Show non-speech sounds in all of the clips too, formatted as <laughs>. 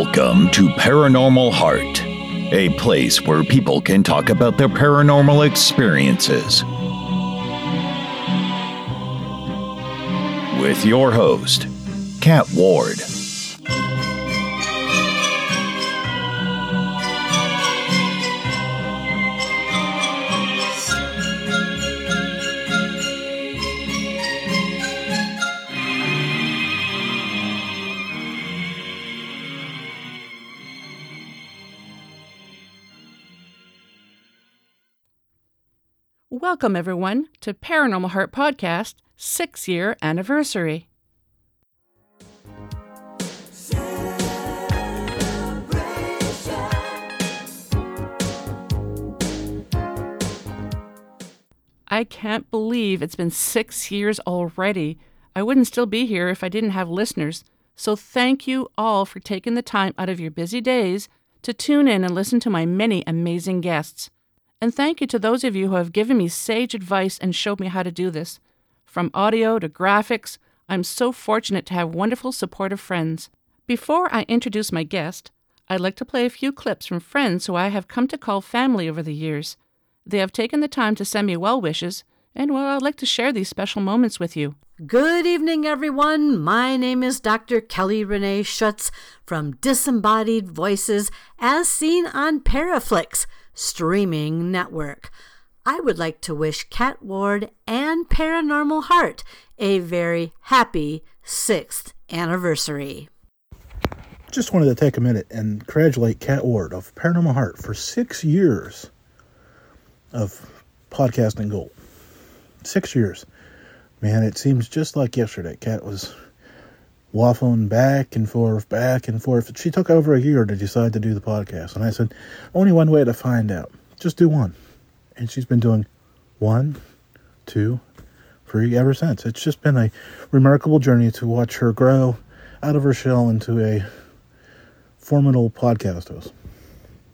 Welcome to Paranormal Heart, a place where people can talk about their paranormal experiences. With your host, Kat Ward. Welcome, everyone, to Paranormal Heart Podcast six year anniversary. I can't believe it's been six years already. I wouldn't still be here if I didn't have listeners. So thank you all for taking the time out of your busy days to tune in and listen to my many amazing guests. And thank you to those of you who have given me sage advice and showed me how to do this. From audio to graphics, I'm so fortunate to have wonderful supportive friends. Before I introduce my guest, I'd like to play a few clips from friends who I have come to call family over the years. They have taken the time to send me well wishes, and well, I'd like to share these special moments with you. Good evening, everyone. My name is Dr. Kelly Renee Schutz from Disembodied Voices, as seen on Paraflix streaming network. I would like to wish Kat Ward and Paranormal Heart a very happy sixth anniversary. Just wanted to take a minute and congratulate Kat Ward of Paranormal Heart for six years of podcasting gold. Six years. Man, it seems just like yesterday. Kat was waffling back and forth, back and forth. She took over a year to decide to do the podcast. And I said, only one way to find out. Just do one. And she's been doing one, two, three ever since. It's just been a remarkable journey to watch her grow out of her shell into a formidable podcast host.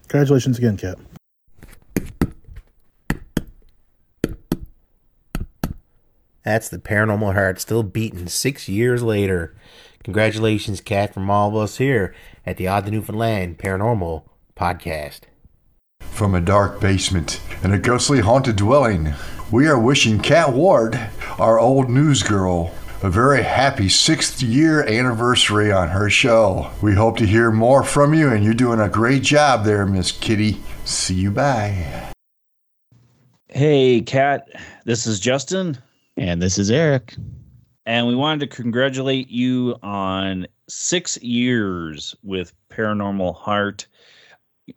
Congratulations again, Kat. That's the paranormal heart still beating six years later. Congratulations, Kat, from all of us here at the Odd to Newfoundland Paranormal Podcast. From a dark basement and a ghostly haunted dwelling, we are wishing Kat Ward, our old news girl, a very happy sixth year anniversary on her show. We hope to hear more from you, and you're doing a great job there, Miss Kitty. See you bye. Hey, Kat, this is Justin. And this is Eric. And we wanted to congratulate you on six years with Paranormal Heart,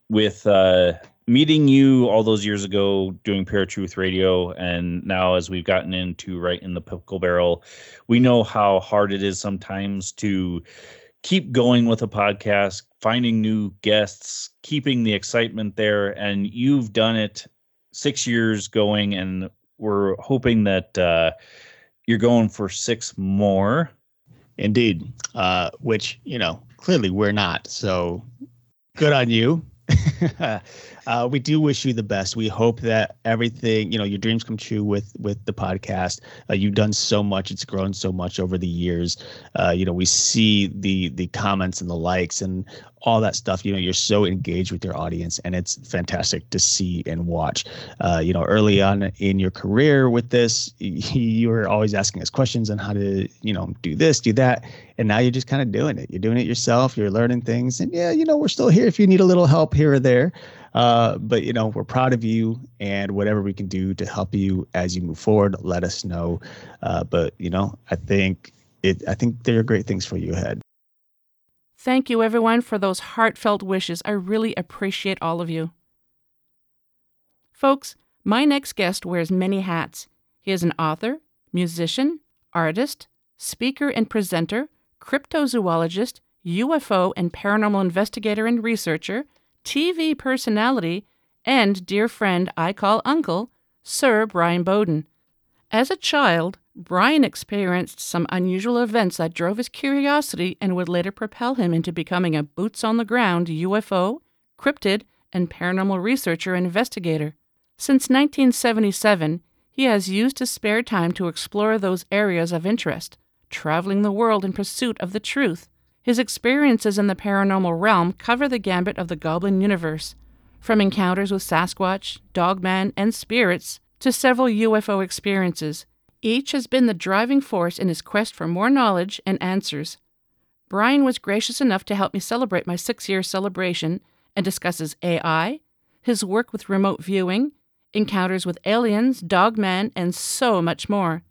with uh, meeting you all those years ago doing Paratruth Radio. And now, as we've gotten into right in the pickle barrel, we know how hard it is sometimes to keep going with a podcast, finding new guests, keeping the excitement there. And you've done it six years going, and we're hoping that uh, you're going for six more. Indeed. Uh, which, you know, clearly we're not. So good on you. <laughs> uh, we do wish you the best. We hope that everything, you know, your dreams come true with with the podcast. Uh, you've done so much; it's grown so much over the years. Uh, you know, we see the the comments and the likes and all that stuff. You know, you're so engaged with your audience, and it's fantastic to see and watch. Uh, you know, early on in your career with this, <laughs> you were always asking us questions on how to, you know, do this, do that, and now you're just kind of doing it. You're doing it yourself. You're learning things, and yeah, you know, we're still here if you need a little help here or there. Uh, but you know, we're proud of you, and whatever we can do to help you as you move forward, let us know. Uh, but you know, I think it. I think there are great things for you ahead. Thank you, everyone, for those heartfelt wishes. I really appreciate all of you. Folks, my next guest wears many hats. He is an author, musician, artist, speaker and presenter, cryptozoologist, UFO and paranormal investigator and researcher, TV personality, and dear friend I call Uncle, Sir Bryan Bowden. As a child, Bryan experienced some unusual events that drove his curiosity and would later propel him into becoming a boots on the ground UFO, cryptid, and paranormal researcher and investigator. Since 1977, he has used his spare time to explore those areas of interest, traveling the world in pursuit of the truth. His experiences in the paranormal realm cover the gambit of the goblin universe, from encounters with Sasquatch, Dogman, and spirits to several UFO experiences. Each has been the driving force in his quest for more knowledge and answers. Bryan was gracious enough to help me celebrate my six year celebration and discusses AI, his work with remote viewing, encounters with aliens, Dogman, and so much more.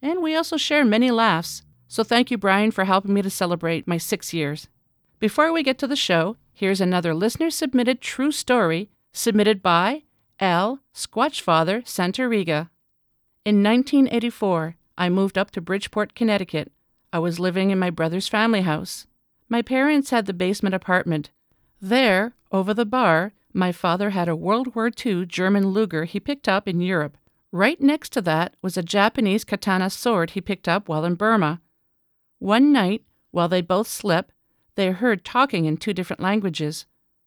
And we also share many laughs. So thank you, Bryan, for helping me to celebrate my six years. Before we get to the show, here's another listener submitted true story submitted by Al Squatchfather Santoriga. In 1984, I moved up to Bridgeport, Connecticut. I was living in my brother's family house. My parents had the basement apartment. There, over the bar, my father had a World War II German Luger he picked up in Europe. Right next to that was a Japanese katana sword he picked up while in Burma. One night, while they both slept, they heard talking in two different languages.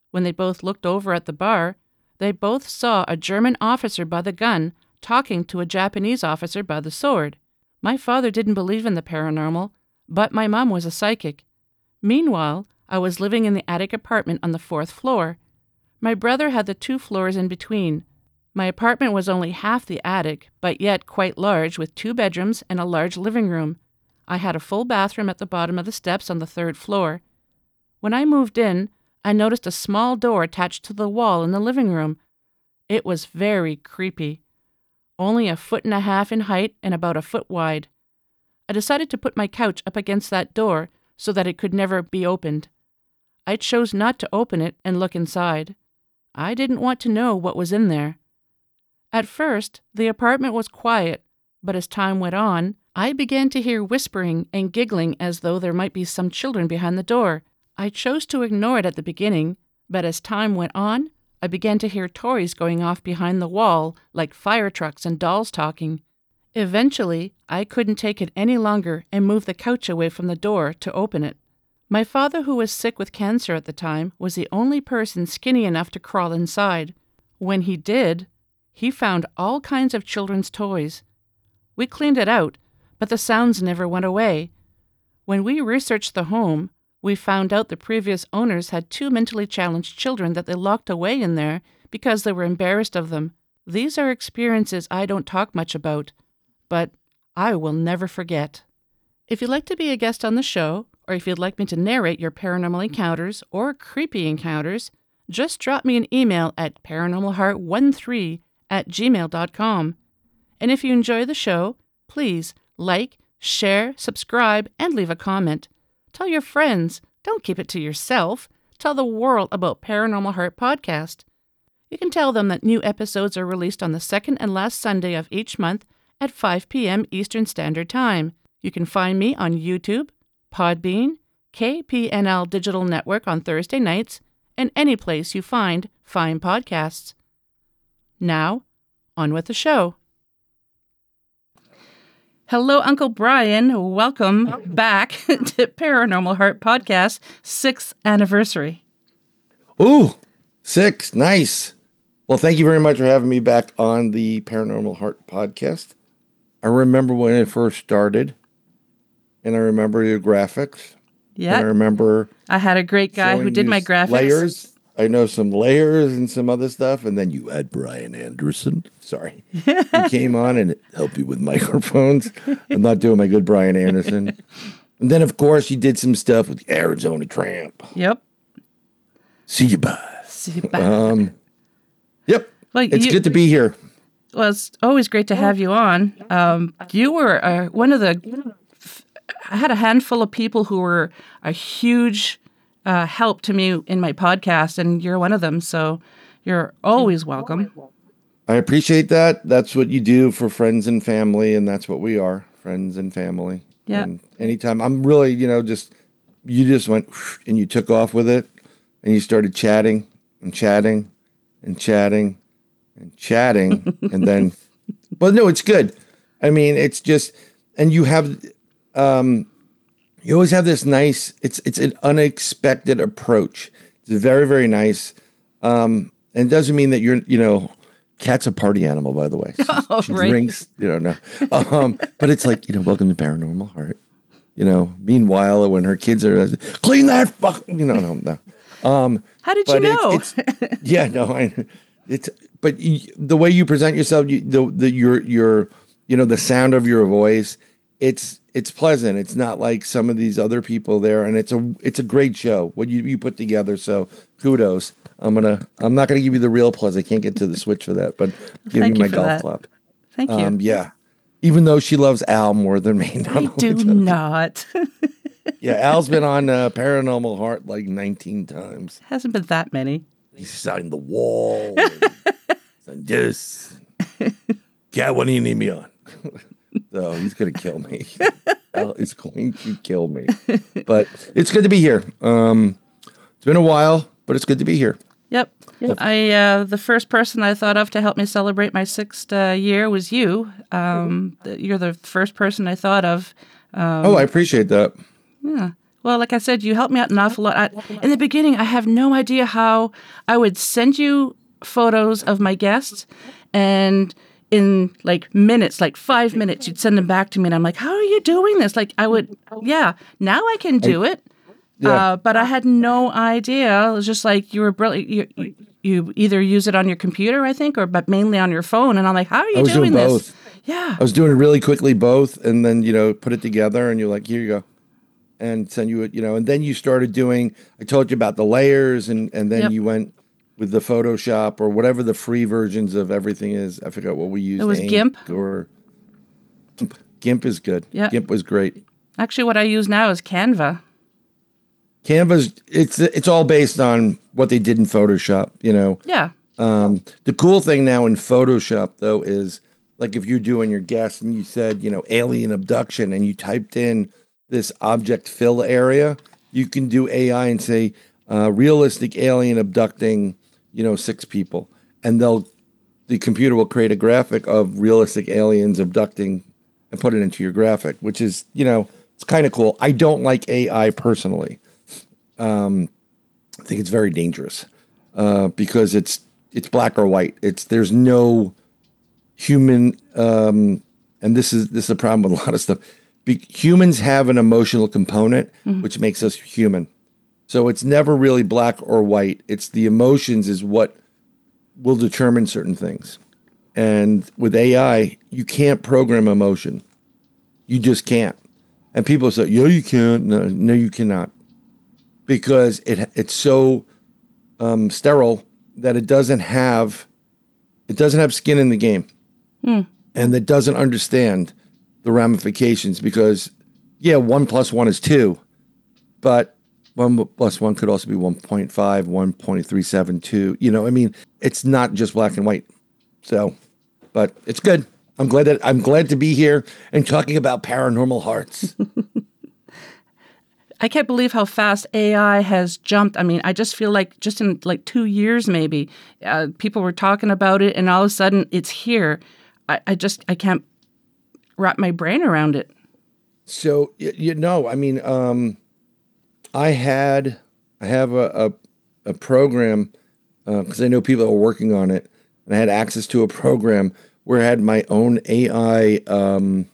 When they both looked over at the bar, they both saw a German officer by the gun talking to a Japanese officer by the sword. My father didn't believe in the paranormal, but my mom was a psychic. Meanwhile, I was living in the attic apartment on the fourth floor. My brother had the two floors in between. My apartment was only half the attic, but yet quite large, with two bedrooms and a large living room. I had a full bathroom at the bottom of the steps on the third floor. When I moved in, I noticed a small door attached to the wall in the living room. It was very creepy. Only a foot and a half in height and about a foot wide. I decided to put my couch up against that door so that it could never be opened. I chose not to open it and look inside. I didn't want to know what was in there. At first, the apartment was quiet, but as time went on, I began to hear whispering and giggling as though there might be some children behind the door. I chose to ignore it at the beginning, but as time went on, I began to hear toys going off behind the wall, like fire trucks and dolls talking. Eventually, I couldn't take it any longer and moved the couch away from the door to open it. My father, who was sick with cancer at the time, was the only person skinny enough to crawl inside. When he did, he found all kinds of children's toys. We cleaned it out, but the sounds never went away. When we researched the home, we found out the previous owners had two mentally challenged children that they locked away in there because they were embarrassed of them. These are experiences I don't talk much about, but I will never forget. If you'd like to be a guest on the show, or if you'd like me to narrate your paranormal encounters or creepy encounters, just drop me an email at paranormalheart13 at gmail.com. And if you enjoy the show, please like, share, subscribe, and leave a comment. Tell your friends. Don't keep it to yourself. Tell the world about Paranormal Heart Podcast. You can tell them that new episodes are released on the second and last Sunday of each month at 5 p.m. Eastern Standard Time. You can find me on YouTube, Podbean, KPNL Digital Network on Thursday nights, and any place you find fine podcasts. Now, on with the show. Hello, Uncle Bryan. Welcome back <laughs> to Paranormal Heart Podcast, sixth anniversary. Ooh, six. Nice. Well, thank you very much for having me back on the Paranormal Heart Podcast. I remember when it first started, and I remember your graphics. Yeah. I remember I had a great guy who did my graphics. Layers. I know some layers and some other stuff, and then you had Brian Anderson. Sorry, he came on and helped you with microphones. I'm not doing my good Brian Anderson. And then, of course, you did some stuff with Arizona Tramp. Yep. See you bye. See you back. Um, yep. Well, It's you- good to be here. Well, it's always great to have you on. Um, you were uh, one of the. I had a handful of people who were a huge uh, help to me in my podcast, and you're one of them. So you're always welcome. I appreciate that. That's what you do for friends and family, and that's what we are friends and family. Yeah. And anytime I'm really, you know, just you just went and you took off with it and you started chatting and chatting and chatting and chatting <laughs> and then but no, it's good. I mean, it's just and you have um you always have this nice it's it's an unexpected approach. It's very, very nice. Um and it doesn't mean that you're, you know, Kat's a party animal, by the way. <laughs> She, Oh, she right. drinks, you know. Um, but it's like, you know, welcome to Paranormal Heart. You know, meanwhile, when her kids are clean that fuck, you know, no, no. Um, How did you know? it's, it's yeah, no, I, it's but you, the way you present yourself, you, the the your your you know the sound of your voice, it's it's pleasant. It's not like some of these other people there, and it's a it's a great show what you you put together. So kudos. I'm gonna I'm not gonna give you the real plus. I can't get to the switch for that, but give Thank you my golf that. club. Thank you. Um, yeah. Even though she loves Al more than me. <laughs> I do not. <laughs> Yeah, Al's been on uh, <laughs> Paranormal Heart like 19 times. Hasn't been that many. He's signed the wall. and this. Yeah, what do you need me on? So he's gonna kill me. <laughs> Is going to kill me. But it's good to be here. Um, it's been a while, but it's good to be here. Yep. I uh, the first person I thought of to help me celebrate my sixth uh, year was you. Um, you're the first person I thought of. oh, I appreciate that. Yeah. Well, like I said, you helped me out an awful lot. I, in the beginning, I have no idea how I would send you photos of my guests, and in like minutes, like five minutes, you'd send them back to me, and I'm like, "How are you doing this?" Like, I would, yeah. Now I can do it. Yeah. Uh, but I had no idea. It was just like you were brilliant. You, you, you either use it on your computer, I think, or but mainly on your phone. And I'm like, how are you I was doing this? both. Yeah. I was doing it really quickly, both, and then you know put it together, and you're like, here you go, and send you it, you know, and then you started doing. I told you about the layers, and and then Yep. you went with the Photoshop or whatever the free versions of everything is. I forgot what we used. It was GIMP. or GIMP is good. Yeah. GIMP was great. Actually, what I use now is Canva. Canva's it's it's all based on what they did in Photoshop. You know, Yeah. Um, the cool thing now in Photoshop though is like if you're doing your guest and you said, you know, alien abduction and you typed in this object fill area, you can do AI and say, uh, realistic alien abducting, you know, six people. And they'll the computer will create a graphic of realistic aliens abducting and put it into your graphic, which is, you know, it's kind of cool. I don't like AI personally. Um, I think it's very dangerous uh, because it's it's black or white. It's there's no human, um, and this is this is a problem with a lot of stuff. Be, humans have an emotional component, which makes us human. So it's never really black or white. It's the emotions is what will determine certain things. And with AI, you can't program emotion. You just can't. And people say, "Yeah, you can." No, no, you cannot, because it it's so um, sterile that it doesn't have it doesn't have skin in the game, and it doesn't understand the ramifications. Because yeah, one plus one is two, but one plus one could also be 1.5, 1.372. You know, I mean, it's not just black and white. So, but it's good. I'm glad that I'm glad to be here and talking about paranormal hearts. <laughs> I can't believe how fast AI has jumped. I mean, I just feel like just in like two years, maybe uh, people were talking about it, and all of a sudden it's here. I, I just I can't wrap my brain around it. So y- you know, I mean, um, I had I have a a, a program because I know people are working on it, and I had access to a program where I had my own AI um,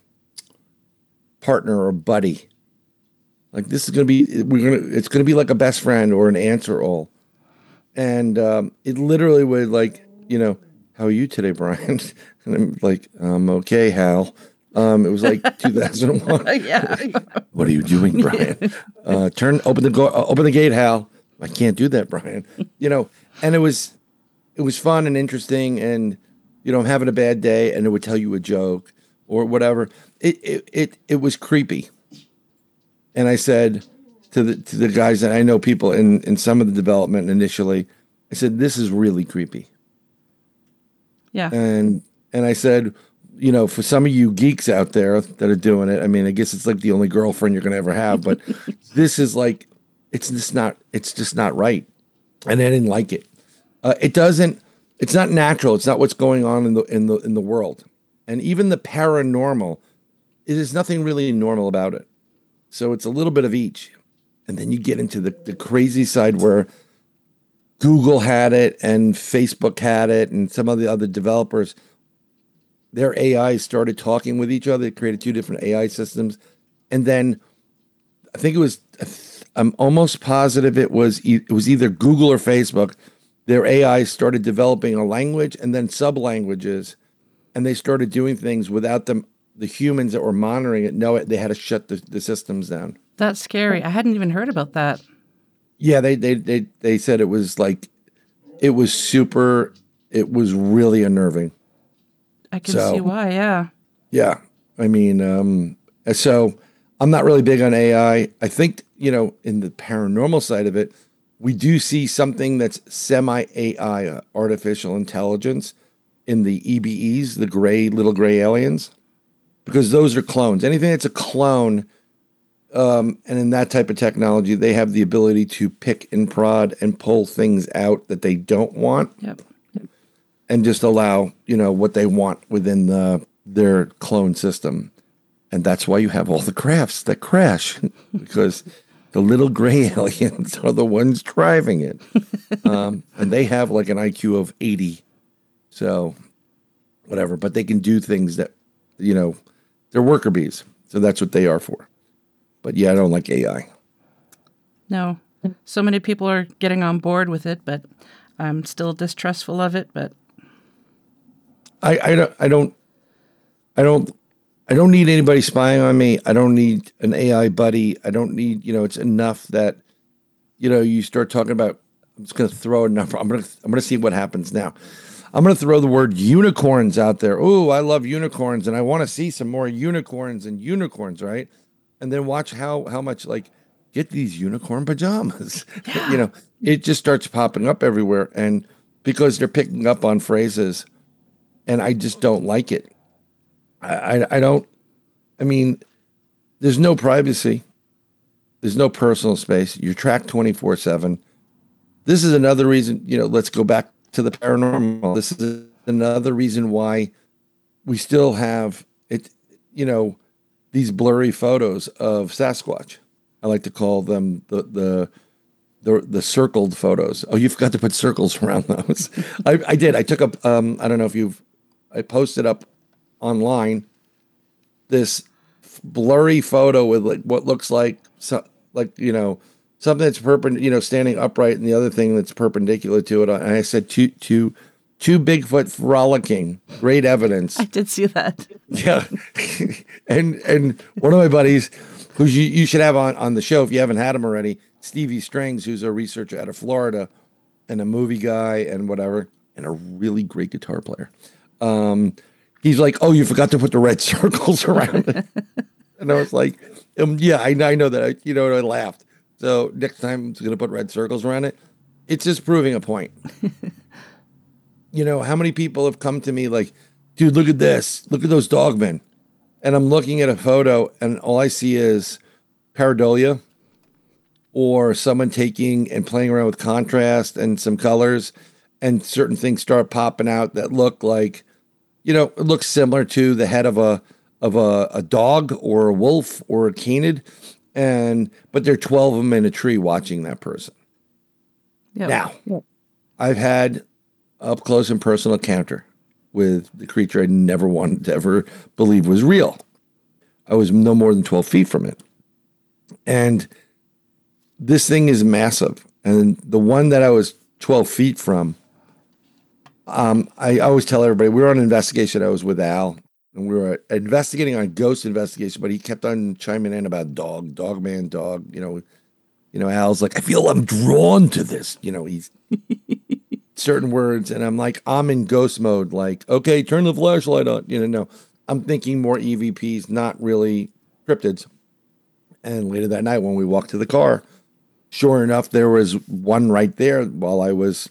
partner or buddy. Like this is gonna be we're gonna it's gonna be like a best friend or an answer all, and um, it literally would like you know how are you today, Bryan? <laughs> And I'm like I'm okay, Hal. Um, it was like <laughs> 2001 <laughs> yeah. what are you doing, Bryan? uh, turn, open the go, uh, open the gate, Hal. I can't do that, Bryan. You know, and it was, it was fun and interesting, and you know, I'm having a bad day, and it would tell you a joke or whatever. It, it, it, it was creepy. And I said to the to the guys that I know, people in in some of the development initially, I said, "This is really creepy." Yeah. and and I said, you know, for some of you geeks out there that are doing it, I mean, I guess it's like the only girlfriend you're gonna ever have, but <laughs> this is like, it's just not, it's just not right, and I didn't like it. Uh, it doesn't, it's not natural. It's not what's going on in the in the in the world, and even the paranormal, it is nothing really normal about it. So it's a little bit of each, and then you get into the the crazy side where Google had it and Facebook had it, and some of the other developers, their AI started talking with each other. They created two different AI systems. And then I think it was. I'm almost positive it was. e- It was either Google or Facebook. Their AI started developing a language and then sub languages, and they started doing things without them. The humans that were monitoring it know it. They had to shut the, the systems down. That's scary. I hadn't even heard about that. Yeah, they they they they said it was like, it was super. It was really unnerving. I can So- see why. Yeah. Yeah. I mean, um, so I'm not really big on AI. I think, you know, in the paranormal side of it, we do see something that's semi AI, uh, artificial intelligence, in the EBEs, the gray, little gray aliens, because those are clones. Anything that's a clone, um, and in that type of technology, they have the ability to pick and prod and pull things out that they don't want Yep. And just allow you know what they want within the their clone system. And that's why you have all the crafts that crash <laughs> because the little gray <laughs> aliens are the ones driving it. <laughs> Um, and they have like an iq of 80 so whatever. But they can do things that you know they're worker bees. So that's what they are for. But yeah i don't like ai No. So many people are getting on board with it, but I'm still distrustful of it. But I, I don't I don't I don't I don't need anybody spying on me. I don't need an AI buddy. I don't need, you know, it's enough that you know, you start talking about I'm just gonna throw a number. I'm gonna I'm gonna see what happens now. I'm gonna throw the word unicorns out there. Oh, I love unicorns and I want to see some more unicorns and unicorns, right? And then watch how how much like get these unicorn pajamas. <laughs> you know, it just starts popping up everywhere and because they're picking up on phrases and I just don't like it. I, I, I don't. I mean, there's no privacy. There's no personal space. You're tracked 24 seven. This is another reason. You know, let's go back to the paranormal. This is another reason why we still have it. You know, these blurry photos of Sasquatch. I like to call them the the the the circled photos. Oh, you forgot to put circles <laughs> around those. I, I did. I took up. Um, I don't know if you've. I posted up online this blurry photo with like what looks like so, like you know something that's perpendicular, you know, standing upright, and the other thing that's perpendicular to it. And I said two two two Bigfoot frolicking. Great evidence. I did see that. Yeah. <laughs> and and one of my buddies, who you, you should have on, on the show if you haven't had him already, Stevie Strings, who's a researcher out of Florida and a movie guy and whatever, and a really great guitar player. Um, he's like, Oh, you forgot to put the red <laughs> circles around it. <laughs> and I was like, um, yeah, I, I know that. I, you know, I laughed. So next time I'm going to put red circles around it. It's just proving a point. <laughs> you know, how many people have come to me like, dude, look at this. Look at those dogmen. And I'm looking at a photo and all I see is pareidolia or someone taking and playing around with contrast and some colors and certain things start popping out that look like, you know, it looks similar to the head of a of a, a dog or a wolf or a canid. And but there are 12 of them in a tree watching that person. Yeah. Now, I've had up close and personal encounter with the creature I never wanted to ever believe was real. I was no more than 12 feet from it. And this thing is massive. And the one that I was 12 feet from, um, I always tell everybody we were on an investigation. I was with Al, and we were investigating on ghost investigation, but he kept on chiming in about dog, dog man, dog. You know, you know, Al's like, I feel I'm drawn to this. You know, he's <laughs> certain words, and I'm like, I'm in ghost mode. Like, okay, turn the flashlight on. You know, no, I'm thinking more EVPs, not really cryptids. And later that night, when we walked to the car, sure enough, there was one right there while I was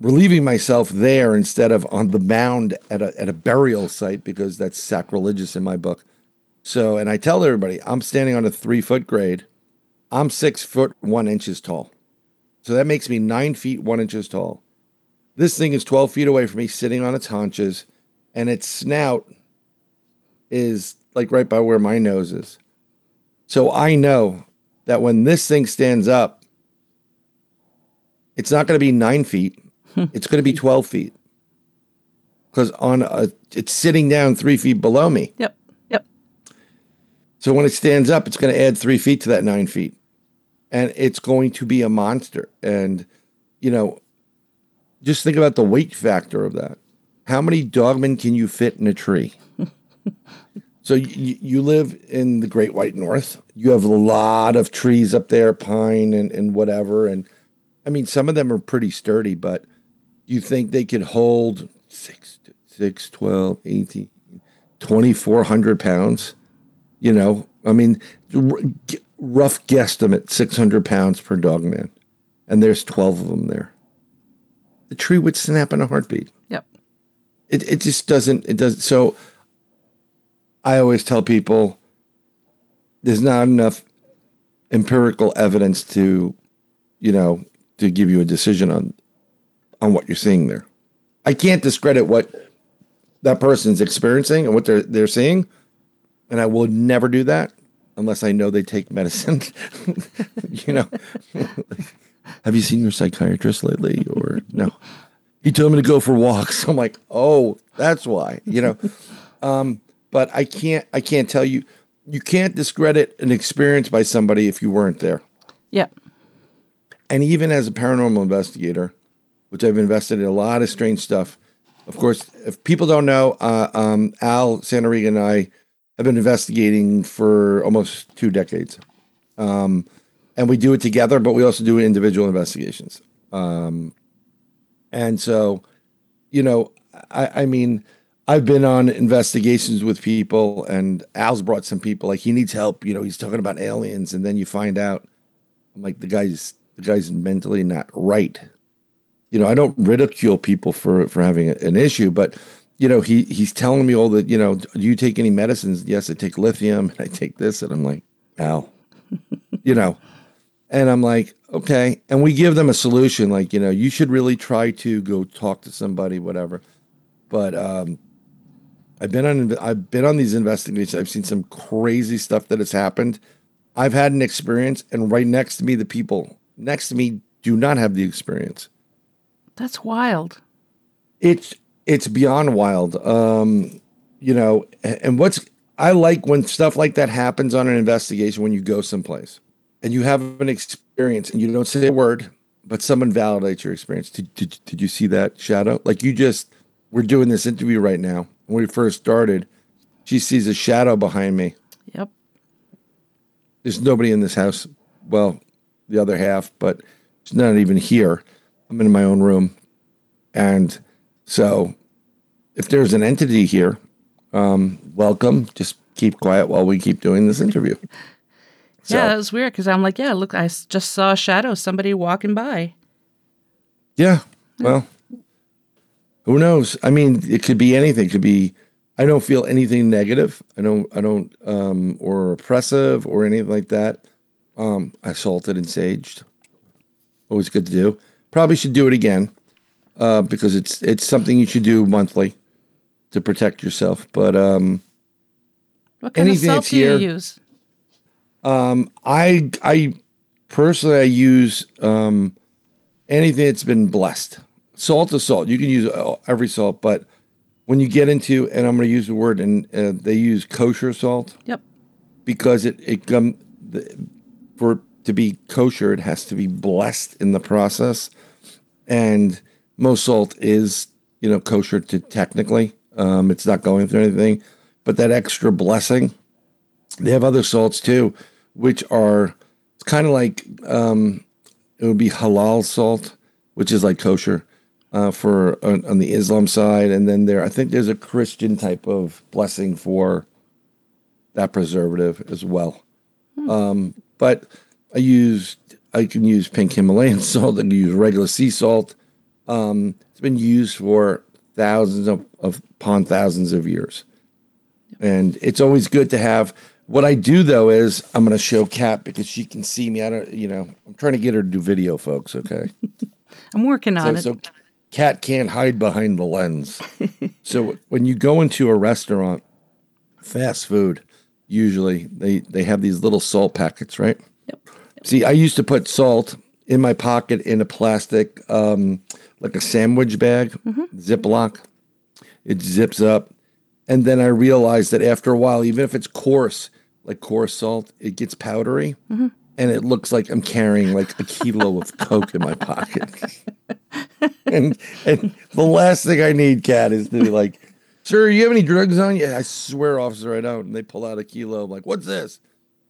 relieving myself there instead of on the mound at a, at a burial site because that's sacrilegious in my book. So, and I tell everybody, I'm standing on a three foot grade. I'm six foot one inches tall. So that makes me nine feet one inches tall. This thing is 12 feet away from me, sitting on its haunches, and its snout is like right by where my nose is. So I know that when this thing stands up, it's not going to be nine feet, it's going to be 12 feet. Because on a, it's sitting down three feet below me. Yep. Yep. So when it stands up, it's going to add three feet to that nine feet. And it's going to be a monster. And, you know, just think about the weight factor of that. How many dogmen can you fit in a tree? <laughs> so you, you live in the Great White North. You have a lot of trees up there, pine and, and whatever. And I mean, some of them are pretty sturdy, but you think they could hold six, six, 12, 18, 2,400 pounds? You know, I mean, rough guesstimate 600 pounds per dog man. And there's 12 of them there. The tree would snap in a heartbeat. Yep. It, it just doesn't, it doesn't. So I always tell people there's not enough empirical evidence to, you know, to give you a decision on on what you're seeing there. I can't discredit what that person's experiencing and what they're they're seeing, and I will never do that unless I know they take medicine. <laughs> you know, <laughs> have you seen your psychiatrist lately? Or no? <laughs> He told me to go for walks. I'm like, oh, that's why. You know, um, but I can't. I can't tell you. You can't discredit an experience by somebody if you weren't there. Yep. And even as a paranormal investigator, which I've invested in a lot of strange stuff. Of course, if people don't know, uh, um, Al Santoriga and I have been investigating for almost two decades. Um, and we do it together, but we also do individual investigations. Um, and so, you know, I, I mean, I've been on investigations with people, and Al's brought some people like he needs help. You know, he's talking about aliens, and then you find out, I'm like, the guy's the guy's mentally not right. You know, I don't ridicule people for for having an issue, but you know, he he's telling me all the, you know, do you take any medicines? Yes, I take lithium, and <laughs> I take this, and I'm like, Al, <laughs> you know, and I'm like, okay, and we give them a solution, like, you know, you should really try to go talk to somebody, whatever. But um, I've been on I've been on these investigations. I've seen some crazy stuff that has happened. I've had an experience, and right next to me, the people next to me do not have the experience. That's wild. It's it's beyond wild. Um, you know, and what's I like when stuff like that happens on an investigation when you go someplace and you have an experience and you don't say a word, but someone validates your experience. Did, did, did you see that shadow? Like you just, we're doing this interview right now. When we first started, she sees a shadow behind me. Yep. There's nobody in this house. Well, the other half, but it's not even here. I'm in my own room. And so if there's an entity here, um, welcome. Just keep quiet while we keep doing this interview. So, Yeah, that was weird because I'm like, yeah, look, I just saw a shadow, somebody walking by. yeah. Well, who knows? I mean, it could be anything. It could be I don't feel anything negative. I don't I don't um or oppressive or anything like that. Um I salted and saged. Always good to do. Probably should do it again. Uh because it's it's something you should do monthly to protect yourself. But um What kind Anything of do you here- use? Um, I I personally I use um anything that's been blessed. Salt is salt. You can use uh, every salt, but when you get into and I'm going to use the word and uh, they use kosher salt Yep. because it it come the, for to be kosher it has to be blessed in the process, and most salt is you know kosher to technically. Um, it's not going through anything, but that extra blessing they have other salts too, which are it's kind of like um, it would be halal salt, which is like kosher uh, for on, on the Islam side, and then there I think there's a Christian type of blessing for that preservative as well. Um, but I used I can use pink Himalayan <laughs> salt. I can use regular sea salt. Um, it's been used for thousands of, of upon thousands of years and it's always good to have. What I do though is I'm going to show Kat because she can see me. I don't, you know, I'm trying to get her to do video, folks. Okay, <laughs> I'm working so on it. so Kat can't hide behind the lens. <laughs> so when you go into a restaurant, fast food, usually they they have these little salt packets, right? See, I used to put salt in my pocket in a plastic, um, like a sandwich bag, Ziploc. It zips up. And then I realized that after a while, even if it's coarse, like coarse salt, it gets powdery, and it looks like I'm carrying like a kilo of <laughs> coke in my pocket. <laughs> and and the last thing I need, Kat, is to be like, "Sir, you have any drugs on you?" I swear, officer, I don't. And they pull out a kilo. I'm like, "What's this?"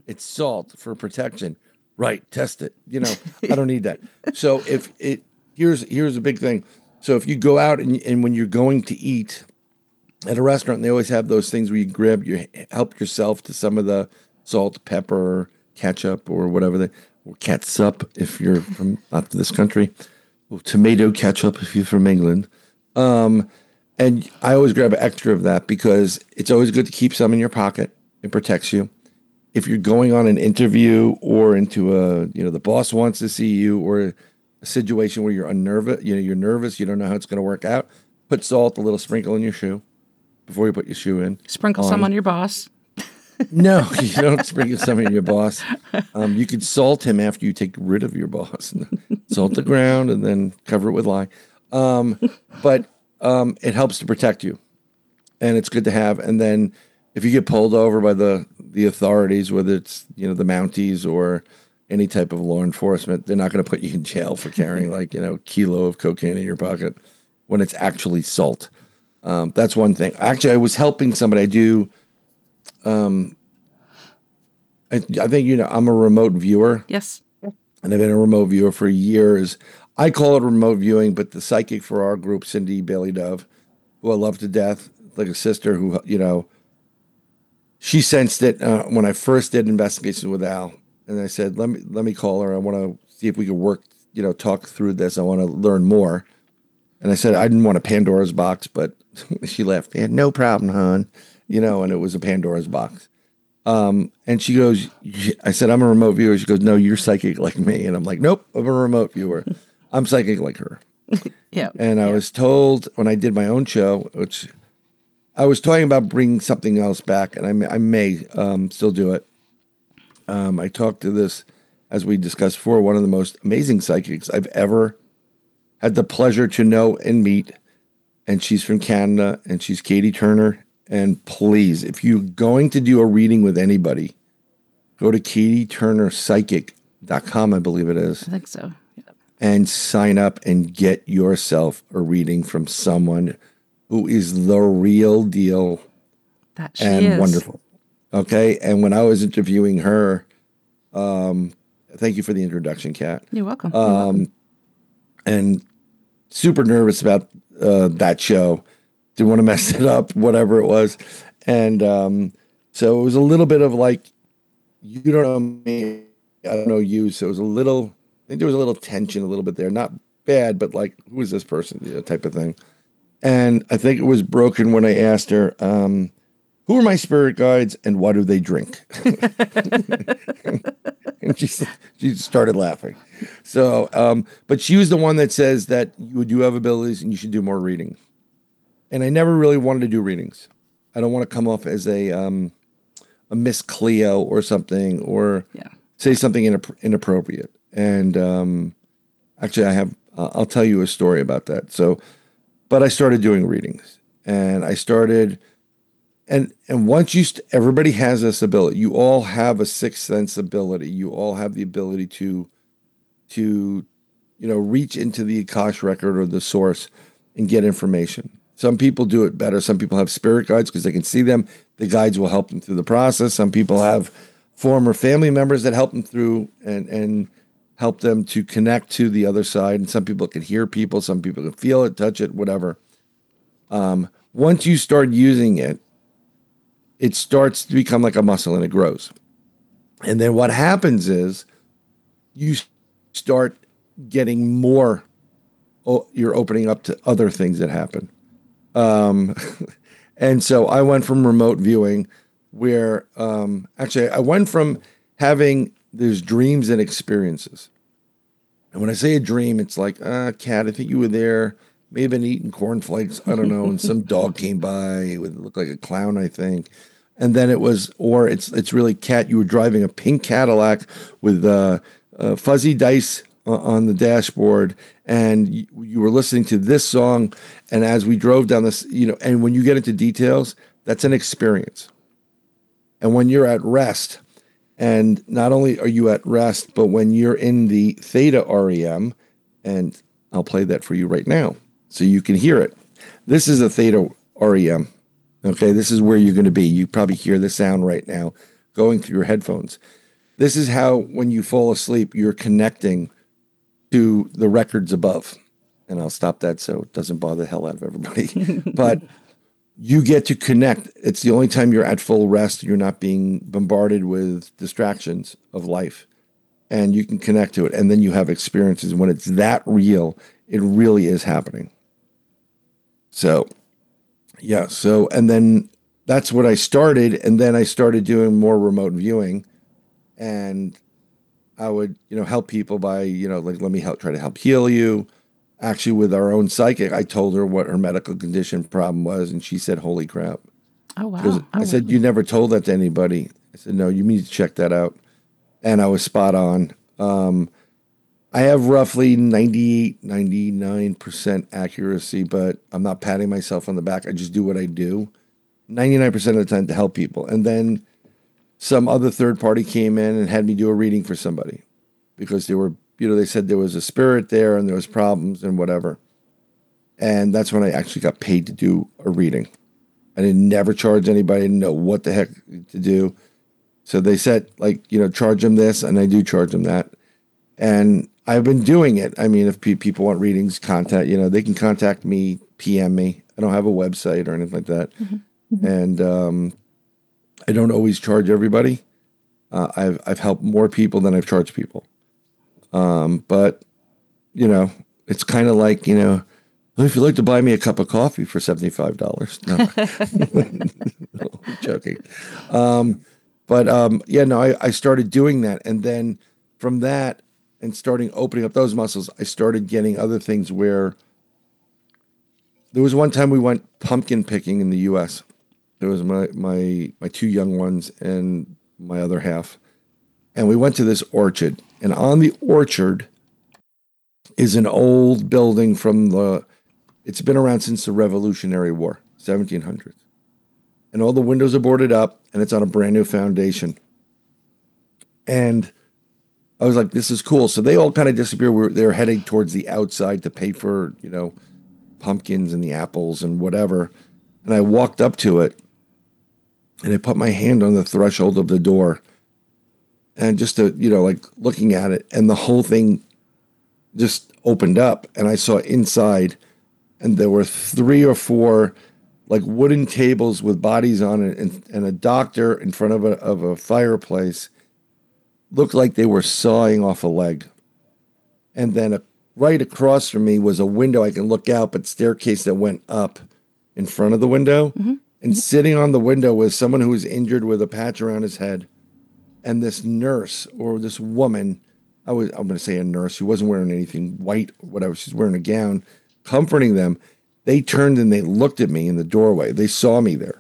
It's salt for protection. Right, test it. You know, I don't need that. So if it here's here's a big thing. So if you go out and and when you're going to eat at a restaurant, they always have those things where you grab your help yourself to some of the salt, pepper, ketchup, or whatever the or catsup if you're from not this country, or tomato ketchup if you're from England. Um, and I always grab an extra of that because it's always good to keep some in your pocket. It protects you. If you're going on an interview or into a, you know, the boss wants to see you or a situation where you're unnervous, you know, you're nervous, you don't know how it's going to work out, put salt, a little sprinkle in your shoe before you put your shoe in. Sprinkle some on your boss. <laughs> No, you don't sprinkle some on your boss. Um, you could salt him after you take rid of your boss. <laughs> salt the ground and then cover it with lye. Um, but um, it helps to protect you, and it's good to have. And then if you get pulled over by the the authorities, whether it's you know the Mounties or any type of law enforcement, they're not going to put you in jail for carrying like you know a kilo of cocaine in your pocket when it's actually salt. Um, that's one thing. Actually, I was helping somebody. I do. Um, I, I think you know I'm a remote viewer, Yes. and I've been a remote viewer for years. I call it remote viewing, but the psychic for our group, Cindy Bailey Dove, who I love to death, like a sister who you know. She sensed it uh, when I first did investigations with Al, and I said, "Let me let me call her. I want to see if we could work, you know, talk through this. I want to learn more." And I said, I didn't want a Pandora's box, but <laughs> she laughed. Yeah, no problem, hon. You know, and it was a Pandora's box. Um, and she goes, I said, I'm a remote viewer. She goes, No, you're psychic like me. And I'm like, Nope, I'm a remote viewer. I'm psychic like her. <laughs> Yeah. And I was told when I did my own show, which I was talking about bringing something else back, and I may, I may um, still do it. Um, I talked to this, as we discussed before, one of the most amazing psychics I've ever had the pleasure to know and meet. And she's from Canada and she's Katie Turner. And please, if you're going to do a reading with anybody, go to katieturnerpsychic.com, I believe it is, I think so. Yeah. and sign up and get yourself a reading from someone who is the real deal That she and is. wonderful. Okay. And when I was interviewing her, um, thank you for the introduction, Kat You're welcome. You're welcome. um, and super nervous about uh, that show. Didn't want to mess it up, whatever it was. And um, so it was a little bit of like, you don't know me, I don't know you. So it was a little, I think there was a little tension a little bit there. Not bad, but like, who is this person? You know, type of thing. And I think it was broken when I asked her, um, who are my spirit guides and what do they drink? <laughs> and she, she started laughing. So, um, but she was the one that says that you do have abilities and you should do more reading. And I never really wanted to do readings. I don't want to come off as a um, a Miss Cleo or something, or Yeah. say something inapp- inappropriate. And um, actually, I have. Uh, I'll tell you a story about that. So, but I started doing readings, and I started and and once you st- everybody has this ability. You all have a sixth sense ability. You all have the ability to to you know reach into the akash record or the source and get information. Some people do it better. Some people have spirit guides because they can see them. The guides will help them through the process. Some people have former family members that help them through and and help them to connect to the other side and some people can hear people some people can feel it touch it whatever um, once you start using it it starts to become like a muscle and it grows. And then what happens is you start getting more, oh, you're opening up to other things that happen. Um, <laughs> and so I went from remote viewing where um, actually I went from having there's dreams and experiences. And when I say a dream, it's like, ah, Kat, I think you were there. May have been eating cornflakes. I don't know. And some <laughs> dog came by. It would look like a clown, I think. And then it was, or it's it's really Kat. You were driving a pink Cadillac with uh, uh, fuzzy dice on the dashboard, and you, you were listening to this song. And as we drove down this, you know, and when you get into details, that's an experience. And when you're at rest, and not only are you at rest, but when you're in the theta REM, and I'll play that for you right now so you can hear it. This is a theta REM. Okay, this is where you're going to be. You probably hear the sound right now going through your headphones. This is how, when you fall asleep, you're connecting to the records above. And I'll stop that so it doesn't bother the hell out of everybody. <laughs> but you get to connect. It's the only time you're at full rest. You're not being bombarded with distractions of life. And you can connect to it. And then you have experiences. When it's that real, it really is happening. So, yeah. So, and then that's what I started. And then I started doing more remote viewing. And I would, you know, help people by, you know, like, let me help try to help heal you actually with our own psychic i told her what her medical condition problem was and she said holy crap. Oh wow. Oh, i said you never told that to anybody. I said no you need to check that out. And i was spot on. Um, i have roughly 98 99% accuracy but i'm not patting myself on the back. I just do what i do. 99% of the time to help people. And then some other third party came in and had me do a reading for somebody because they were you know they said there was a spirit there and there was problems and whatever. And that's when i actually got paid to do a reading. I didn't never charge anybody I didn't know what the heck to do. So they said like you know charge them this and i do charge them that. And i've been doing it. I mean if pe- people want readings contact you know they can contact me pm me. I don't have a website or anything like that. And um, i don't always charge everybody. Uh, I've, I've helped more people than i've charged people um, but you know, it's kind of like you know, if you'd like to buy me a cup of coffee for seventy five dollars. No, <laughs> <laughs> No, I'm joking. Um, but um, yeah, no, I, I started doing that, and then from that and starting opening up those muscles, I started getting other things where. There was one time we went pumpkin picking in the U.S. There was my my my two young ones and my other half, and we went to this orchard. And on the orchard is an old building from the it's been around since the revolutionary war 1700s and all the windows are boarded up and it's on a brand new foundation. And i was like this is cool. So they all kind of disappear. We're, they're heading towards the outside to pay for you know pumpkins and the apples and whatever. And i walked up to it and i put my hand on the threshold of the door and just to you know like looking at it and the whole thing just opened up and i saw inside and there were three or four like wooden tables with bodies on it and, and a doctor in front of a, of a fireplace looked like they were sawing off a leg. And then a, right across from me was a window i can look out but staircase that went up in front of the window. Mm-hmm. And mm-hmm. sitting on the window was someone who was injured with a patch around his head and this nurse or this woman, I was I'm going to say a nurse who wasn't wearing anything white or whatever, she's wearing a gown, comforting them. They turned and they looked at me in the doorway. They saw me there.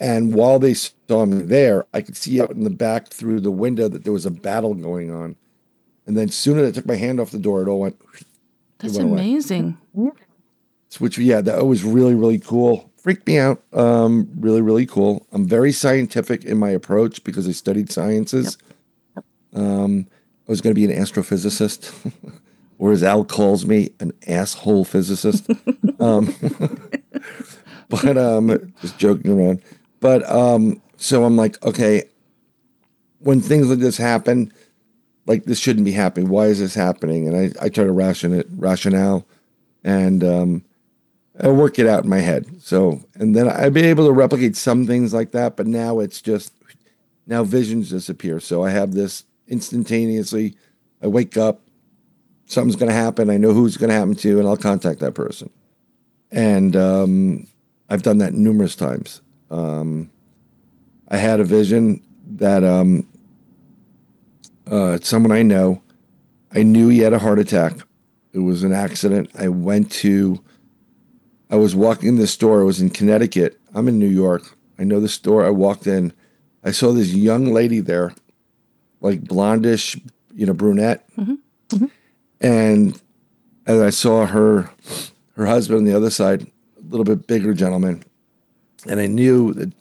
And while they saw me there, I could see out in the back through the window that there was a battle going on. And then soon as I took my hand off the door, it all went That's went away. amazing. which yeah, that was really really cool. Freaked me out. Um, really really cool. I'm very scientific in my approach because I studied sciences. Um, I was going to be an astrophysicist, <laughs> or as Al calls me, an asshole physicist. <laughs> um, <laughs> but um, just joking around. But um, so I'm like, okay, when things like this happen, like this shouldn't be happening. Why is this happening? And I, I try to ration it, rationale, and um, I work it out in my head. So, and then I'd be able to replicate some things like that. But now it's just now visions disappear. So I have this instantaneously. I wake up, something's going to happen. I know who's going to happen to, and I'll contact that person. And um, I've done that numerous times. Um, I had a vision that um, uh, someone I know, I knew he had a heart attack. It was an accident. I went to, I was walking in the store. I was in Connecticut. I'm in New York. I know the store. I walked in. I saw this young lady there, like blondish, you know, brunette. Mm-hmm. Mm-hmm. And as I saw her, her husband on the other side, a little bit bigger gentleman. And I knew that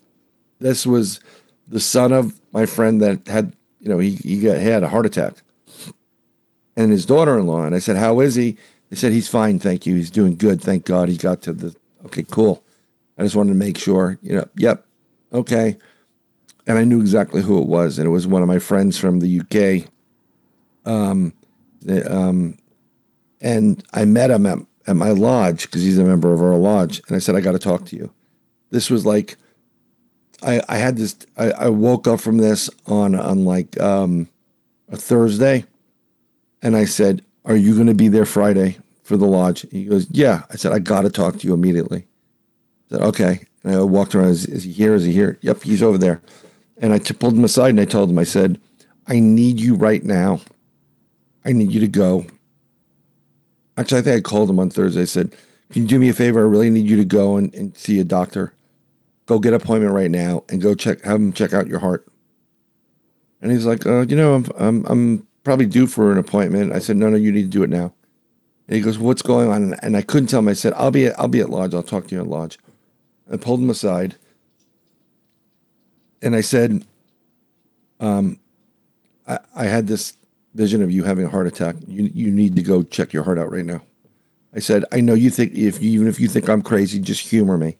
this was the son of my friend that had, you know, he, he got, he had a heart attack and his daughter-in-law. And I said, how is he? They said, he's fine. Thank you. He's doing good. Thank God he got to the, okay, cool. I just wanted to make sure, you know, yep. Okay. And I knew exactly who it was. And it was one of my friends from the UK. Um, um, and I met him at, at my lodge because he's a member of our lodge. And I said, I got to talk to you. This was like, I, I had this, I, I woke up from this on, on like um, a Thursday. And I said, Are you going to be there Friday for the lodge? He goes, Yeah. I said, I got to talk to you immediately. I said, Okay. And I walked around, is, is he here? Is he here? Yep, he's over there. And I t- pulled him aside and I told him, I said, I need you right now. I need you to go. Actually, I think I called him on Thursday. I said, Can you do me a favor? I really need you to go and, and see a doctor. Go get an appointment right now and go check, have him check out your heart. And he's like, uh, You know, I'm, I'm, I'm probably due for an appointment. I said, No, no, you need to do it now. And he goes, What's going on? And I couldn't tell him. I said, I'll be at, I'll be at lodge. I'll talk to you at lodge. I pulled him aside and I said, um, I, I had this vision of you having a heart attack. You you need to go check your heart out right now. I said, I know you think if you, even if you think I'm crazy, just humor me.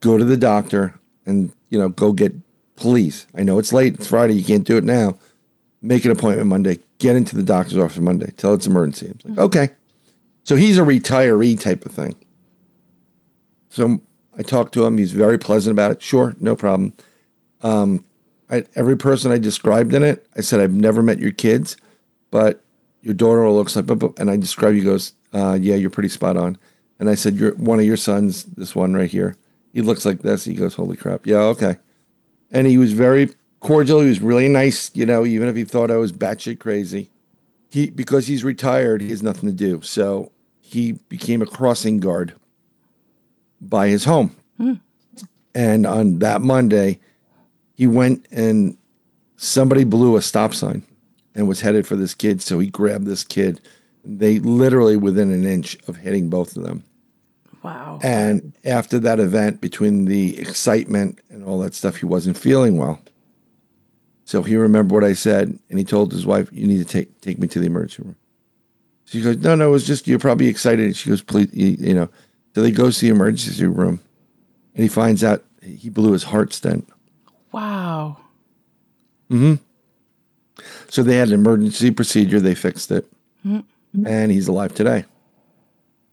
Go to the doctor and you know go get. Please, I know it's late. It's Friday. You can't do it now. Make an appointment Monday. Get into the doctor's office Monday. Tell it's emergency. I'm like, okay. So he's a retiree type of thing. So I talked to him. He's very pleasant about it. Sure, no problem. Um, I, every person I described in it, I said, I've never met your kids, but your daughter looks like, and I described, he goes, uh, yeah, you're pretty spot on. And I said, you're one of your sons, this one right here. He looks like this. He goes, holy crap. Yeah, okay. And he was very cordial. He was really nice, you know, even if he thought I was batshit crazy. He, because he's retired, he has nothing to do. So he became a crossing guard by his home. Hmm. And on that Monday, he went and somebody blew a stop sign and was headed for this kid. So he grabbed this kid. They literally within an inch of hitting both of them. Wow. And after that event, between the excitement and all that stuff, he wasn't feeling well. So he remembered what I said, and he told his wife, "You need to take take me to the emergency room." She goes, "No, no, it was just you're probably excited." And she goes, "Please, you, you know." So they go to the emergency room, and he finds out he blew his heart stent. Wow. hmm So they had an emergency procedure. They fixed it, and he's alive today.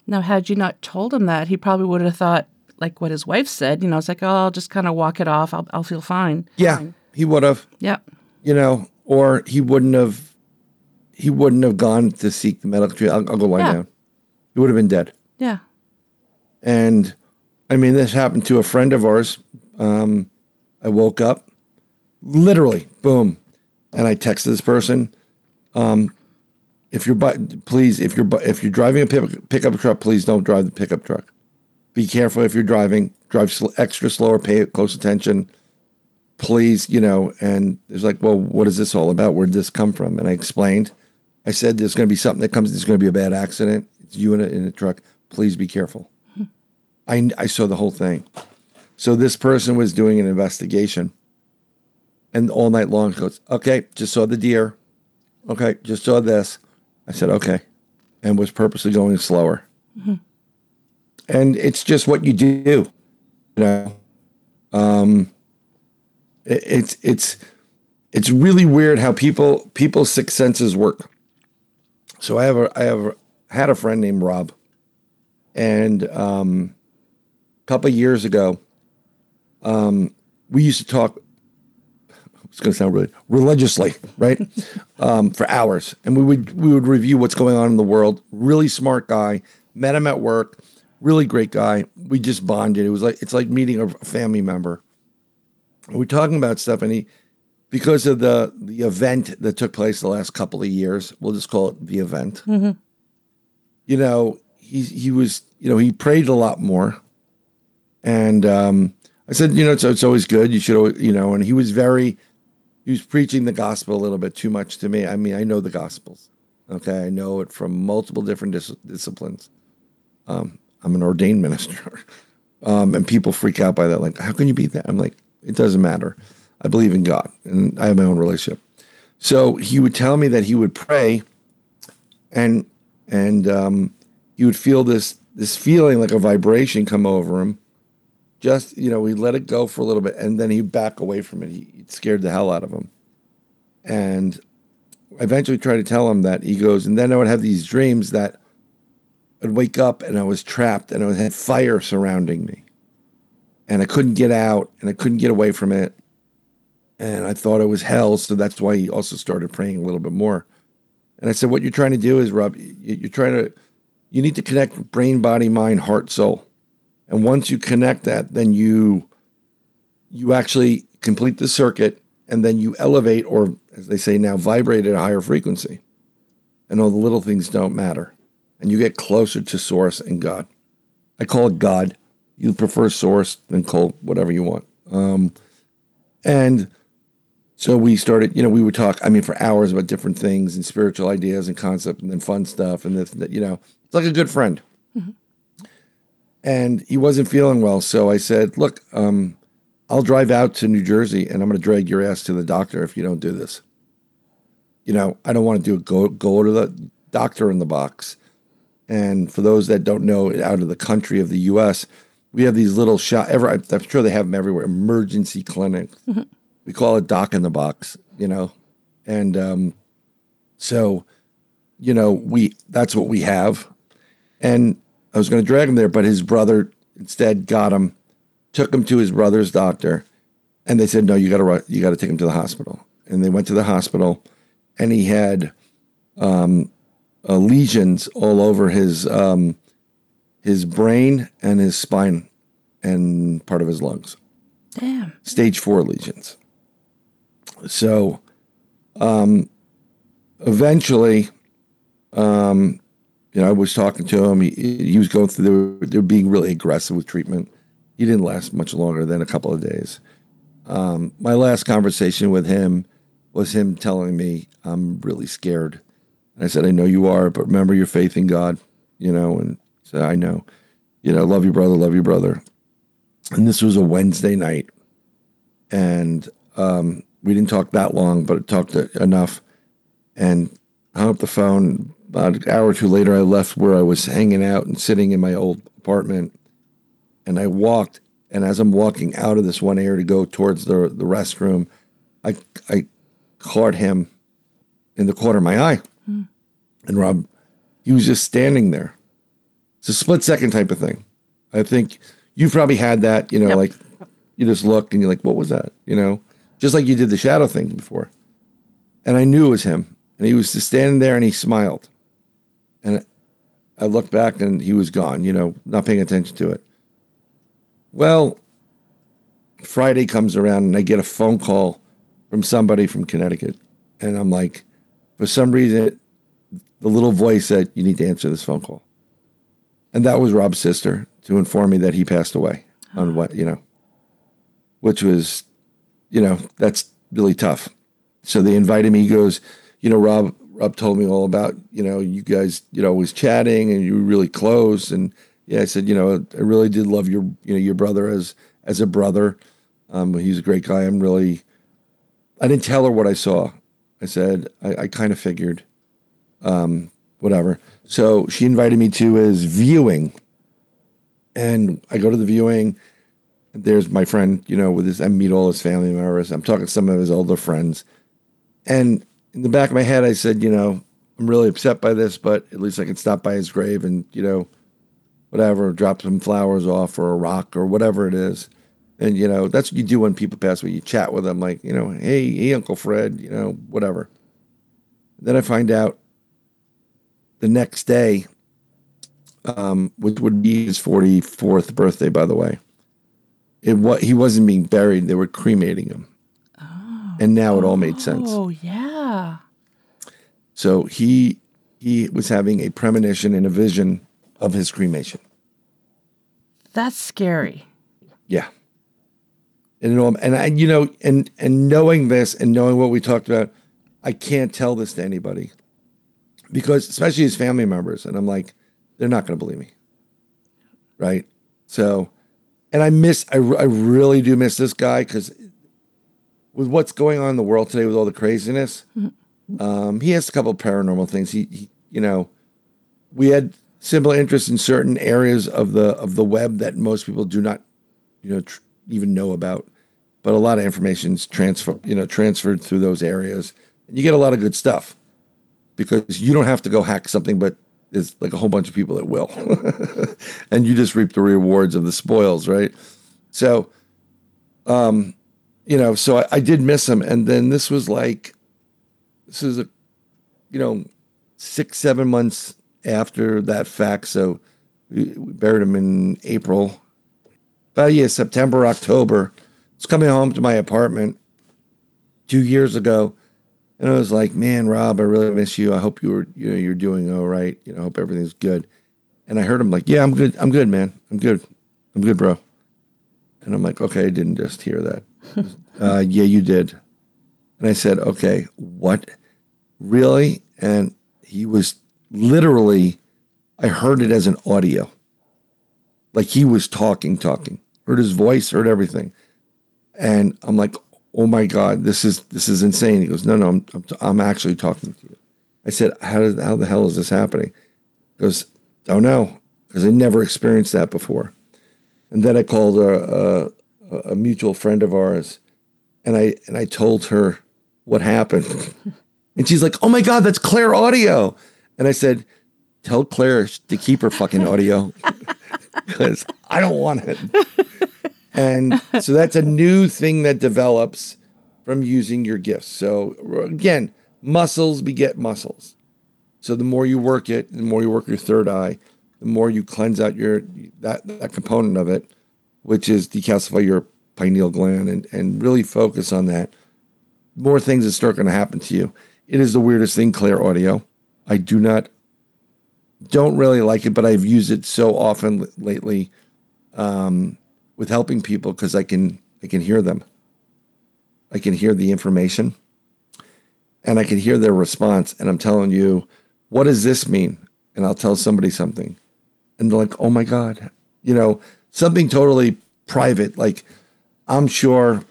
Now, had you not told him that, he probably would have thought, like what his wife said, you know, it's like, oh, I'll just kind of walk it off. I'll, I'll feel fine. Yeah, he would have. Yep. you know, or he wouldn't have he wouldn't have gone to seek the medical treatment. I'll, I'll go lie Yeah. down. He would have been dead. Yeah. And I mean, this happened to a friend of ours. Um, I woke up, literally, boom, and I texted this person. Um, if you're, please, if you're, if you're driving a pick, pickup truck, please don't drive the pickup truck. Be careful if you're driving. Drive sl- extra slower. Pay close attention. Please, you know. And it's like, well, what is this all about? Where did this come from? And I explained. I said, there's going to be something that comes. There's going to be a bad accident. It's you in a, in a truck. Please be careful. I, I saw the whole thing. So this person was doing an investigation. And all night long goes, okay, just saw the deer. Okay, just saw this. I said, okay. And was purposely going slower. And it's just what you do. You know. Um it's it's it's really weird how people people's sixth senses work. So I have a I have had a friend named Rob. And um a couple years ago, um, we used to talk. It's going to sound really religiously, right? <laughs> um, for hours, and we would we would review what's going on in the world. Really smart guy. Met him at work. Really great guy. We just bonded. It was like it's like meeting a family member. We're talking about Stephanie because of the the event that took place the last couple of years, we'll just call it the event. You know, he he was you know he prayed a lot more. And um, I said, you know, it's, it's always good. You should, always, you know, and he was very, he was preaching the gospel a little bit too much to me. I mean, I know the gospels. Okay. I know it from multiple different dis- disciplines. Um, I'm an ordained minister. <laughs> um, and people freak out by that. Like, how can you be that? I'm like, it doesn't matter. I believe in God and I have my own relationship. So he would tell me that he would pray and and um, he would feel this this feeling like a vibration come over him. Just you know, he'd let it go for a little bit, and then he'd back away from it. He it scared the hell out of him. And I eventually tried to tell him that he goes, and then I would have these dreams that I'd wake up and I was trapped and I had fire surrounding me, and I couldn't get out and I couldn't get away from it, and I thought it was hell. So that's why he also started praying a little bit more. And I said, "What you're trying to do is, Rob, you're trying to, you need to connect brain, body, mind, heart, soul, and once you connect that, then you, you actually complete the circuit, and then you elevate, or as they say now, vibrate at a higher frequency, and all the little things don't matter, and you get closer to Source and God. I call it God. You prefer Source, than cold, whatever you want. Um, and so we started, you know, we would talk, I mean, for hours about different things and spiritual ideas and concepts and then fun stuff. And this, you know, it's like a good friend. And he wasn't feeling well. So I said, look, um, I'll drive out to New Jersey and I'm going to drag your ass to the doctor if you don't do this. You know, I don't want to do it. Go, go to the doctor in the box. And for those that don't know, out of the country of the U.S., we have these little shop. Ever, I'm sure they have them everywhere. Emergency clinics. We call it Doc in the Box. You know, and um, so, you know, we that's what we have. And I was going to drag him there, but his brother instead got him, took him to his brother's doctor, and they said, "No, you got to you got to take him to the hospital." And they went to the hospital, and he had um, uh, lesions all over his um, his brain and his spine and part of his lungs. Damn. Stage four lesions. So, um, eventually, um, you know, I was talking to him. He, he was going through. They were, they were being really aggressive with treatment. He didn't last much longer than a couple of days. Um, my last conversation with him was him telling me, "I'm really scared." And I said, "I know you are, but remember your faith in God." You know, and said, "I know." You know, love you, brother. Love you, brother. And this was a Wednesday night, and um, we didn't talk that long, but it talked enough. And hung up the phone. About an hour or two later, I left where I was hanging out and sitting in my old apartment. And I walked, and as I'm walking out of this one area to go towards the the restroom, I I caught him in the corner of my eye. And Rob, he was just standing there. It's a split second type of thing. I think you've probably had that, you know, Yep. like you just look and you're like, what was that? You know, just like you did the shadow thing before. And I knew it was him. And he was just standing there and he smiled. And I looked back and he was gone, you know, not paying attention to it. Well, Friday comes around and I get a phone call from somebody from Connecticut. And I'm like, for some reason, the little voice said, You need to answer this phone call. And that was Rob's sister to inform me that he passed away on what, you know, which was, you know, that's really tough. So they invited me. He goes, You know, Rob, Rob told me all about, you know, you guys, you know, was chatting and you were really close. And yeah, I said, you know, I really did love your, you know, your brother as, as a brother. Um, he's a great guy. I'm really, I didn't tell her what I saw. I said, I, I kind of figured, um, whatever. So she invited me to his viewing. And I go to the viewing. There's my friend, you know, with his, I meet all his family members. I'm talking to some of his older friends. And in the back of my head, I said, you know, I'm really upset by this, but at least I can stop by his grave and, you know, whatever, drop some flowers off or a rock or whatever it is. And, you know, that's what you do when people pass away. You chat with them, like, you know, hey, hey, Uncle Fred, you know, whatever. Then I find out the next day, um, which would be his 44th birthday, by the way. It what he wasn't being buried; they were cremating him, oh. and now it all made sense. Oh, yeah. So he he was having a premonition and a vision of his cremation. That's scary. Yeah. And all, and I, you know, and and knowing this and knowing what we talked about, I can't tell this to anybody because, especially his family members, and I'm like, they're not going to believe me, right? So, and I miss, I, I really do miss this guy because with what's going on in the world today with all the craziness, Mm-hmm. um, he has a couple of paranormal things. He, he, you know, we had similar interests in certain areas of the of the web that most people do not, you know, tr- even know about. But a lot of information is transfer, you know, transferred through those areas, and you get a lot of good stuff because you don't have to go hack something, but there's like a whole bunch of people that will, <laughs> and you just reap the rewards of the spoils, right? So, um, you know, so I, I did miss him, and then this was like, this is a, you know, six seven months after that fact. So we, we buried him in April, about yeah, September October. It's coming home to my apartment two years ago, and I was like, "Man, Rob, I really miss you. I hope you were, you know, you're doing all right. You know, I hope everything's good." And I heard him like, "Yeah, I'm good. I'm good, man. I'm good. I'm good, bro." And I'm like, "Okay, I didn't just hear that." <laughs> uh, yeah, you did. And I said, "Okay, what? Really?" And he was literally, I heard it as an audio, like he was talking, talking. Heard his voice, heard everything, and I'm like, "Oh my god, this is this is insane." He goes, "No, no, I'm I'm, I'm actually talking to you." I said, "How did how the hell is this happening?" He goes, I "Don't know, because I never experienced that before." And then I called a, a, a mutual friend of ours, and I and I told her what happened, <laughs> and she's like, "Oh my god, that's Claire Audio," and I said, "Tell Claire to keep her fucking audio, <laughs> because I don't want it." <laughs> And <laughs> so that's a new thing that develops from using your gifts. So again, muscles beget muscles. So the more you work it, the more you work your third eye, the more you cleanse out your that that component of it, which is decalcify your pineal gland and and really focus on that. More things that start going to happen to you. It is the weirdest thing, Claire Audio. I do not don't really like it, but I've used it so often l- lately um, with helping people because I can I can hear them. I can hear the information, and I can hear their response. And I'm telling you, what does this mean? And I'll tell somebody something, and they're like, "Oh my god," you know, something totally private. Like I'm sure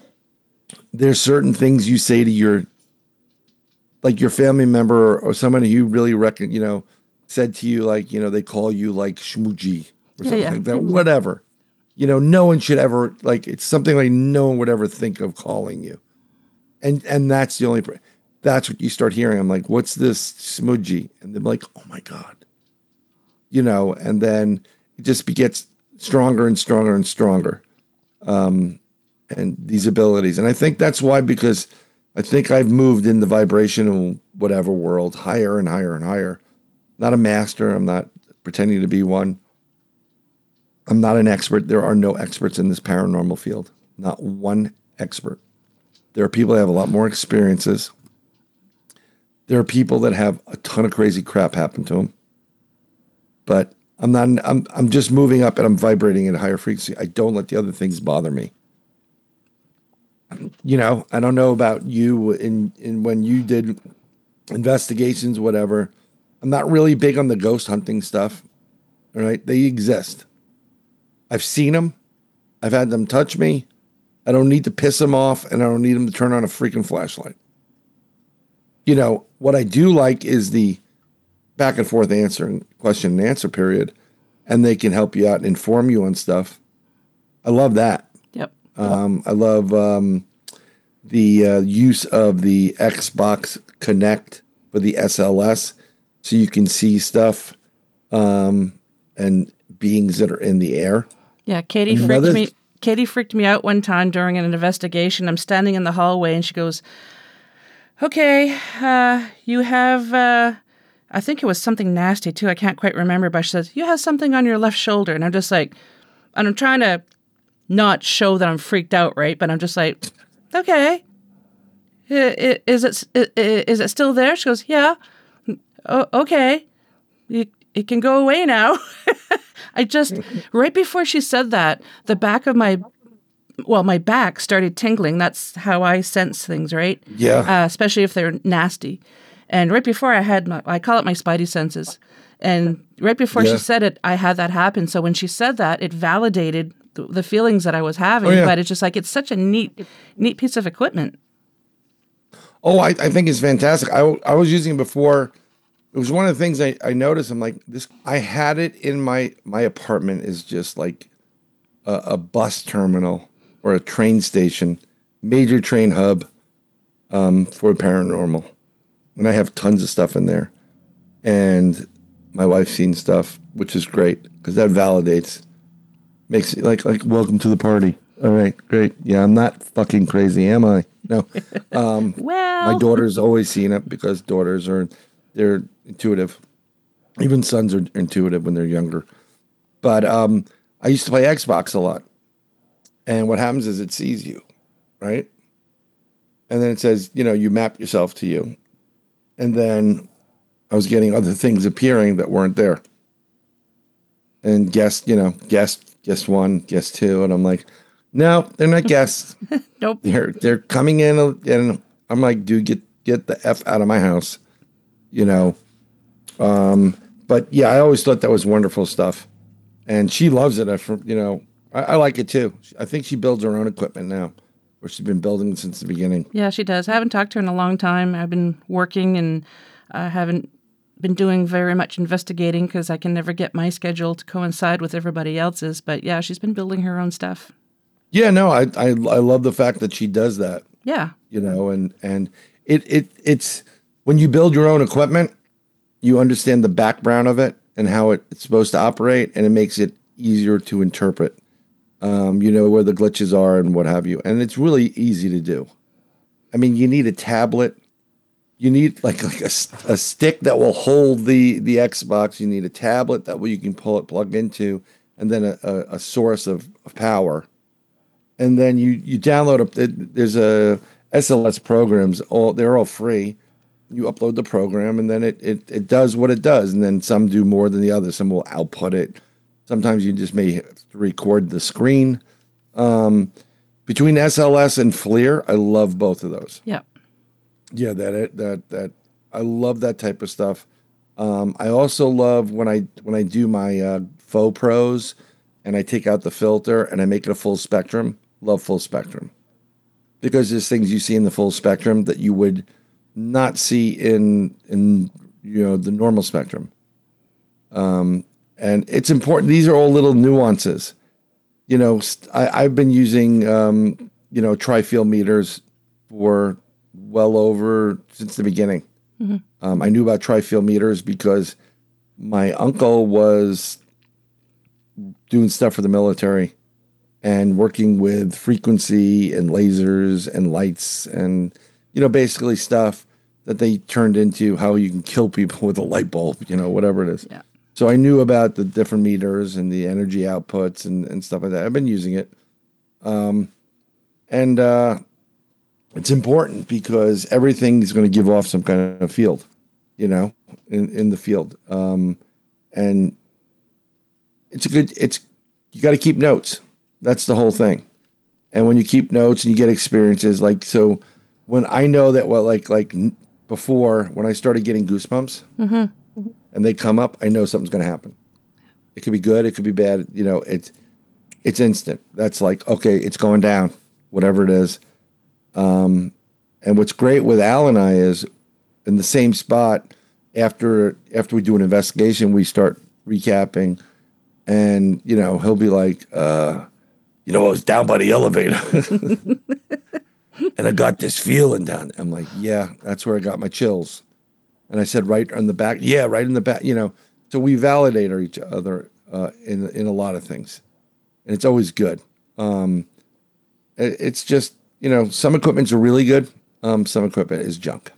there's certain things you say to your like your family member or somebody you really reckon, you know, said to you like, you know, they call you like shmooji or Yeah, something yeah. like that, whatever. You know, no one should ever like it's something like no one would ever think of calling you. And and that's the only that's what you start hearing. I'm like, what's this smooji? And they're like, oh my God. You know, and then it just gets stronger and stronger and stronger. Um, and these abilities. And I think that's why, because I think I've moved in the vibrational whatever world higher and higher and higher. Not a master. I'm not pretending to be one. I'm not an expert. There are no experts in this paranormal field. Not one expert. There are people that have a lot more experiences. There are people that have a ton of crazy crap happen to them. But I'm not. I'm. I'm just moving up and I'm vibrating at a higher frequency. I don't let the other things bother me you know, I don't know about you in in when you did investigations, whatever. I'm not really big on the ghost hunting stuff. All right, they exist. I've seen them. I've had them touch me. I don't need to piss them off, and I don't need them to turn on a freaking flashlight. You know what I do like is the back and forth answer and question and answer period, and they can help you out and inform you on stuff. I love that. Yep. Um, I love um, the uh, use of the Xbox Kinect for the SLS, so you can see stuff um, and beings that are in the air. Yeah, Katie And freaked me. Katie freaked me out one time during an investigation. I'm standing in the hallway, and she goes, "Okay, uh, you have." Uh, I think it was something nasty too. I can't quite remember, but she says you have something on your left shoulder, and I'm just like, and I'm trying to not show that I'm freaked out, right? But I'm just like, okay, is it is it still there? She goes, yeah. Okay, it, can go away now. <laughs> I just right before she said that, the back of my well, my back started tingling. That's how I sense things, right? Yeah. Uh, especially if they're nasty. And right before I had my, I call it my spidey senses. And right before Yeah. she said it, I had that happen. So when she said that, it validated the, the feelings that I was having. Oh, yeah. But it's just like it's such a neat, neat piece of equipment. Oh, I, I think it's fantastic. I, I was using it before. It was one of the things I, I noticed. I'm like, this, I had it in my, my apartment is just like a, a bus terminal or a train station, major train hub um, for paranormal. And I have tons of stuff in there. And my wife's seen stuff, which is great because that validates, makes it like, like, welcome to the party. All right, great. Yeah, I'm not fucking crazy, am I? No. <laughs> Um, Well, my daughter's always seen it because daughters are they're intuitive. Even sons are intuitive when they're younger. But um, I used to play Xbox a lot, and what happens is it sees you, right? And then it says, you know, you map yourself to you, and then I was getting other things appearing that weren't there. And guess, you know, guess, guess one, guess two, and I'm like, no, they're not guests. <laughs> Nope. They're they're coming in, and I'm like, dude, get get the f out of my house, you know. Um, but yeah, I always thought that was wonderful stuff, and she loves it. I, you know, I, I like it too. I think she builds her own equipment now, or she's been building since the beginning. Yeah, she does. I haven't talked to her in a long time. I've been working and I haven't been doing very much investigating because I can never get my schedule to coincide with everybody else's. But yeah, she's been building her own stuff. Yeah, no, I I, I love the fact that she does that. Yeah. you know and and it it it's when you build your own equipment you understand the background of it and how it's supposed to operate and it makes it easier to interpret um, you know where the glitches are and what have you. And it's really easy to do. I mean you need a tablet. You need like like a, a stick that will hold the the xbox. You need a tablet that way you can pull it plug into and then a, a, a source of, of power. And then you you download a there's a SLS programs all they're all free. You upload the program and then it, it it does what it does and then some do more than the others. Some will output it. Sometimes you just may have to record the screen. Um, between SLS and FLIR, I love both of those. Yeah. Yeah, that that that I love that type of stuff. Um, I also love when I when I do my uh, GoPros and I take out the filter and I make it a full spectrum. Love full spectrum because there's things you see in the full spectrum that you would not see in in you know the normal spectrum. Um, and it's important. These are all little nuances. You know, I, I've been using um, you know tri-field meters for well over since the beginning. Um, I knew about tri-field meters because my uncle was doing stuff for the military and working with frequency and lasers and lights and you know basically stuff that they turned into how you can kill people with a light bulb you know whatever it is. Yeah. so i knew about the different meters and the energy outputs and, and stuff like that. I've been using it. Um, and uh, it's important because everything is going to give off some kind of field you know in, in the field. Um, and it's a good it's you got to keep notes. That's the whole thing. And when you keep notes and you get experiences like so when i know that well like like before when i started getting goosebumps and they come up i know something's going to happen. It could be good it could be bad you know it's it's instant. That's like okay it's going down whatever it is. Um and what's great with al and i is in the same spot after after we do an investigation we start recapping and you know he'll be like uh you know i was down by the elevator <laughs> <laughs> and i got this feeling down i'm like yeah that's where i got my chills. And i said right on the back yeah right in the back you know. So we validate each other uh, in in a lot of things. And it's always good. Um it- it's just you know some equipments really good. Um some equipment is junk.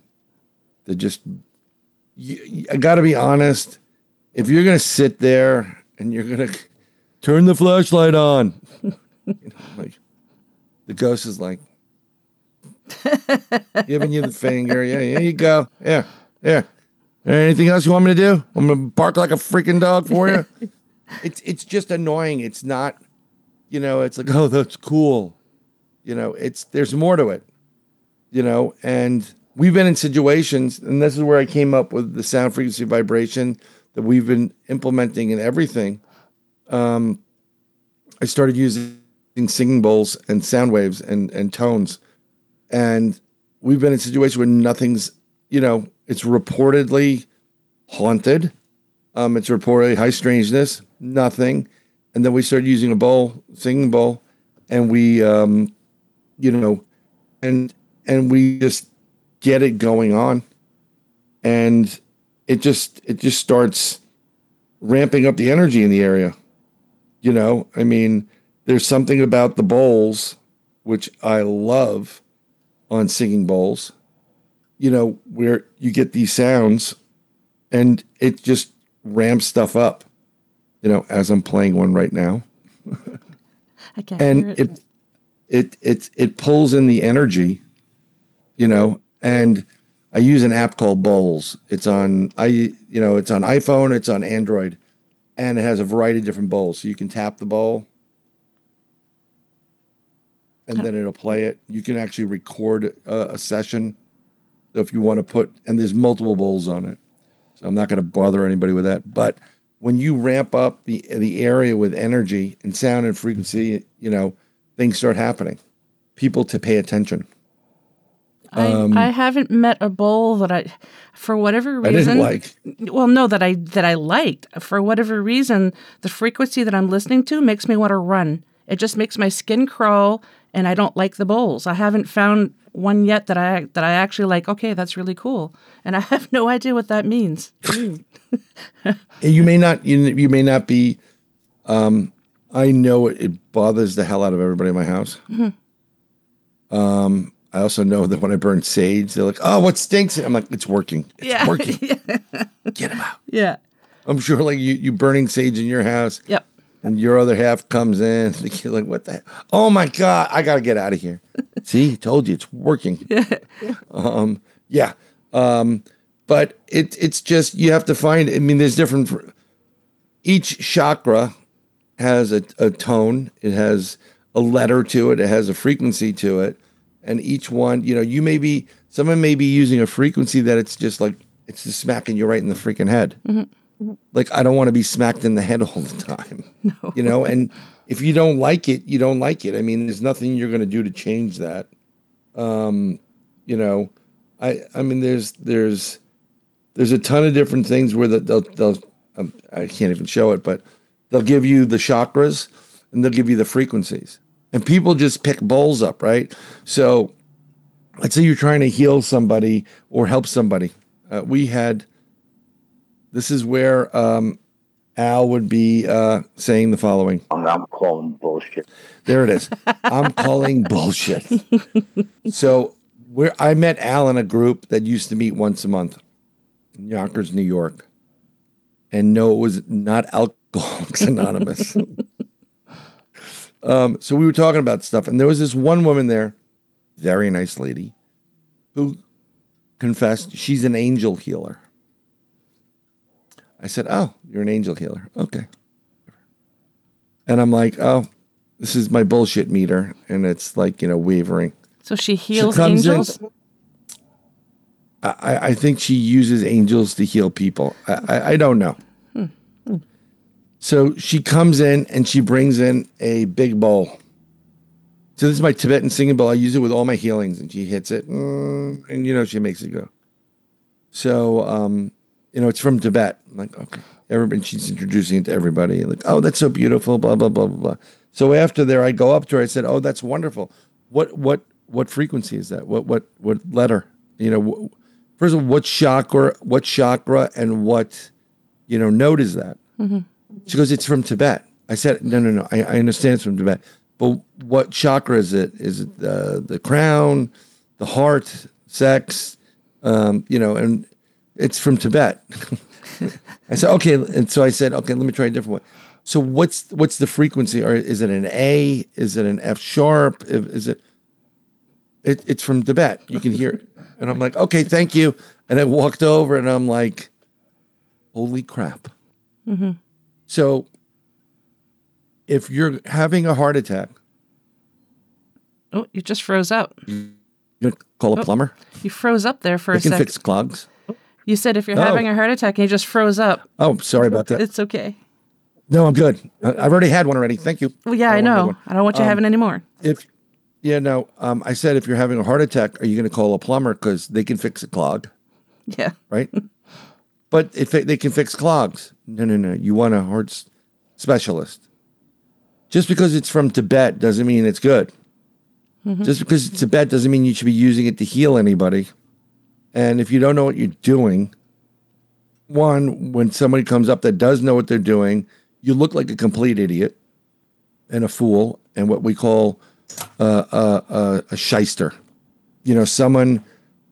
They're just you, you- i gotta be honest if you're gonna sit there and you're gonna <laughs> turn the flashlight on, <laughs> you know, like the ghost is like <laughs> giving you the finger. Yeah, here you go. Yeah, yeah. Anything else you want me to do? I'm gonna bark like a freaking dog for you. <laughs> it's it's just annoying. It's not, you know. It's like oh, that's cool. You know, it's there's more to it. You know, and we've been in situations, and this is where I came up with the sound frequency vibration that we've been implementing in everything. Um, I started using singing bowls and sound waves and and tones, and we've been in situations where nothing's, you know, it's reportedly haunted. Um, it's reportedly high strangeness, nothing. And then we started using a bowl, singing bowl, and we, um, you know, and and we just get it going on, and it just it just starts ramping up the energy in the area. You know, I mean, there's something about the bowls which I love on singing bowls. You know, where you get these sounds, and it just ramps stuff up. You know, as I'm playing one right now, <laughs> I can't and it. it it it it pulls in the energy. You know, and I use an app called Bowls. It's on I you know it's on iPhone, it's on Android, and it has a variety of different bowls. So you can tap the bowl, and then it'll play it. You can actually record a, a session. So if you want to put and there's multiple bowls on it. So I'm not going to bother anybody with that. But when you ramp up the the area with energy and sound and frequency, you know things start happening. People to pay attention. I, um, I haven't met a bowl that I, for whatever I reason, didn't like. well, no, that I that I liked. For whatever reason, the frequency that I'm listening to makes me want to run. It just makes my skin crawl, and I don't like the bowls. I haven't found one yet that I that I actually like. Okay, that's really cool, and I <laughs> have no idea what that means. <laughs> You may not you, you may not be um i know it, it bothers the hell out of everybody in my house. Um i also know that when i burn sage they're like oh what stinks i'm like it's working. It's yeah, working. <laughs> Get them out. Yeah, i'm sure like you you burning sage in your house. Yep. And your other half comes in <laughs> like what the heck? oh my god i gotta get out of here. <laughs> See told you it's working. <laughs> Um yeah um but it it's just you have to find i mean there's different each chakra has a, a tone it has a letter to it it has a frequency to it and each one you know you may be someone may be using a frequency that it's just like it's just smacking you right in the freaking head like i don't want to be smacked in the head all the time <laughs> no. you know and if you don't like it you don't like it i mean there's nothing you're going to do to change that um you know i i mean there's there's there's a ton of different things where the, they'll they'll um, I can't even show it, but they'll give you the chakras and they'll give you the frequencies, and people just pick bowls up, right? So, let's say you're trying to heal somebody or help somebody. Uh, we had this is where um, Al would be uh, saying the following. I'm calling bullshit. There it is. I'm calling bullshit. <laughs> So where I met Al in a group that used to meet once a month in Yonkers, New York. And no, it was not Alcoholics Anonymous. <laughs> um, so we were talking about stuff, and there was this one woman there, very nice lady, who confessed she's an angel healer. I said, Oh, you're an angel healer. Okay. And I'm like, Oh, this is my bullshit meter. And it's like, you know, wavering. So she heals in- angels. I, I think she uses angels to heal people. I, I, I don't know. So she comes in and she brings in a big bowl. So this is my Tibetan singing bowl. I use it with all my healings, and she hits it, and you know she makes it go. So um, you know it's from Tibet. I'm like, okay, everybody. She's introducing it to everybody. Like, oh, that's so beautiful. Blah blah blah blah blah. So after there, I go up to her. I said, oh, that's wonderful. What what what frequency is that? What what what letter? You know, first of all, what chakra? What chakra and what you know note is that? She goes, it's from Tibet. I said, no, no, no. I, I understand it's from Tibet, but what chakra is it? Is it the the crown, the heart, sex? Um, you know, and it's from Tibet. <laughs> I said, okay, and so I said, okay, let me try a different one. So what's what's the frequency? Or is it an A? Is it an F sharp? Is it? It, it's from Tibet. You can hear it. And I'm like, okay, thank you. And I walked over and I'm like, holy crap. Mm-hmm. So if you're having a heart attack, Oh, you just froze up. you call a Oh. plumber. You froze up there for They a can sec. fix clogs. You said if you're Oh. having a heart attack and you just froze up, Oh, sorry about that. it's okay. No, I'm good. I- I've already had one already. Thank you. Well, yeah, I don't want another know. I don't want you Um, having any more. If Yeah, no. Um, I said if you're having a heart attack, are you going to call a plumber because they can fix a clog, Yeah. right? but if they, they can fix clogs, no, no, no. You want a heart specialist. Just because it's from Tibet doesn't mean it's good. Just because it's Tibet doesn't mean you should be using it to heal anybody. And if you don't know what you're doing, one, when somebody comes up that does know what they're doing, you look like a complete idiot and a fool and what we call uh, uh, uh, a shyster. You know, someone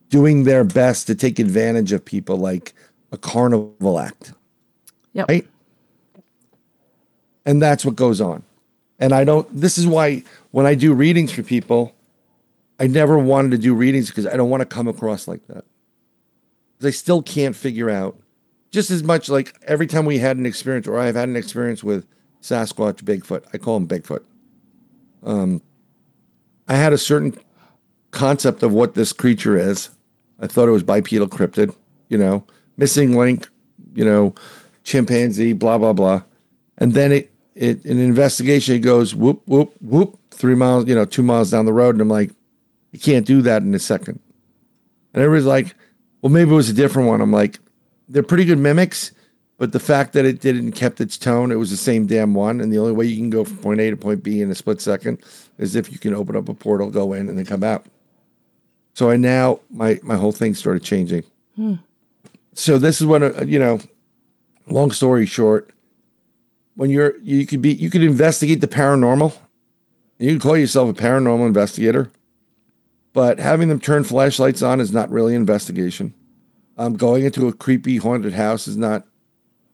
doing their best to take advantage of people like a carnival act. Yep. Right? And that's what goes on. And I don't, this is why when I do readings for people, I never wanted to do readings because I don't want to come across like that. I still can't figure out, just as much like every time we had an experience or I've had an experience with Sasquatch, Bigfoot, I call him Bigfoot. Um, I had a certain concept of what this creature is. I thought it was bipedal cryptid, you know, missing link, you know, chimpanzee, blah blah blah, and then it it an investigation it goes whoop whoop whoop three miles, you know, two miles down the road, and I'm like, you can't do that in a second. And everybody's like, well, maybe it was a different one. I'm like, they're pretty good mimics, but the fact that it didn't kept its tone, it was the same damn one, and the only way you can go from point A to point B in a split second is if you can open up a portal, go in, and then come out. So I now my my whole thing started changing. So this is what uh, you know. Long story short, when you're you could be you could investigate the paranormal. You can call yourself a paranormal investigator, but having them turn flashlights on is not really investigation. Um, going into a creepy haunted house is not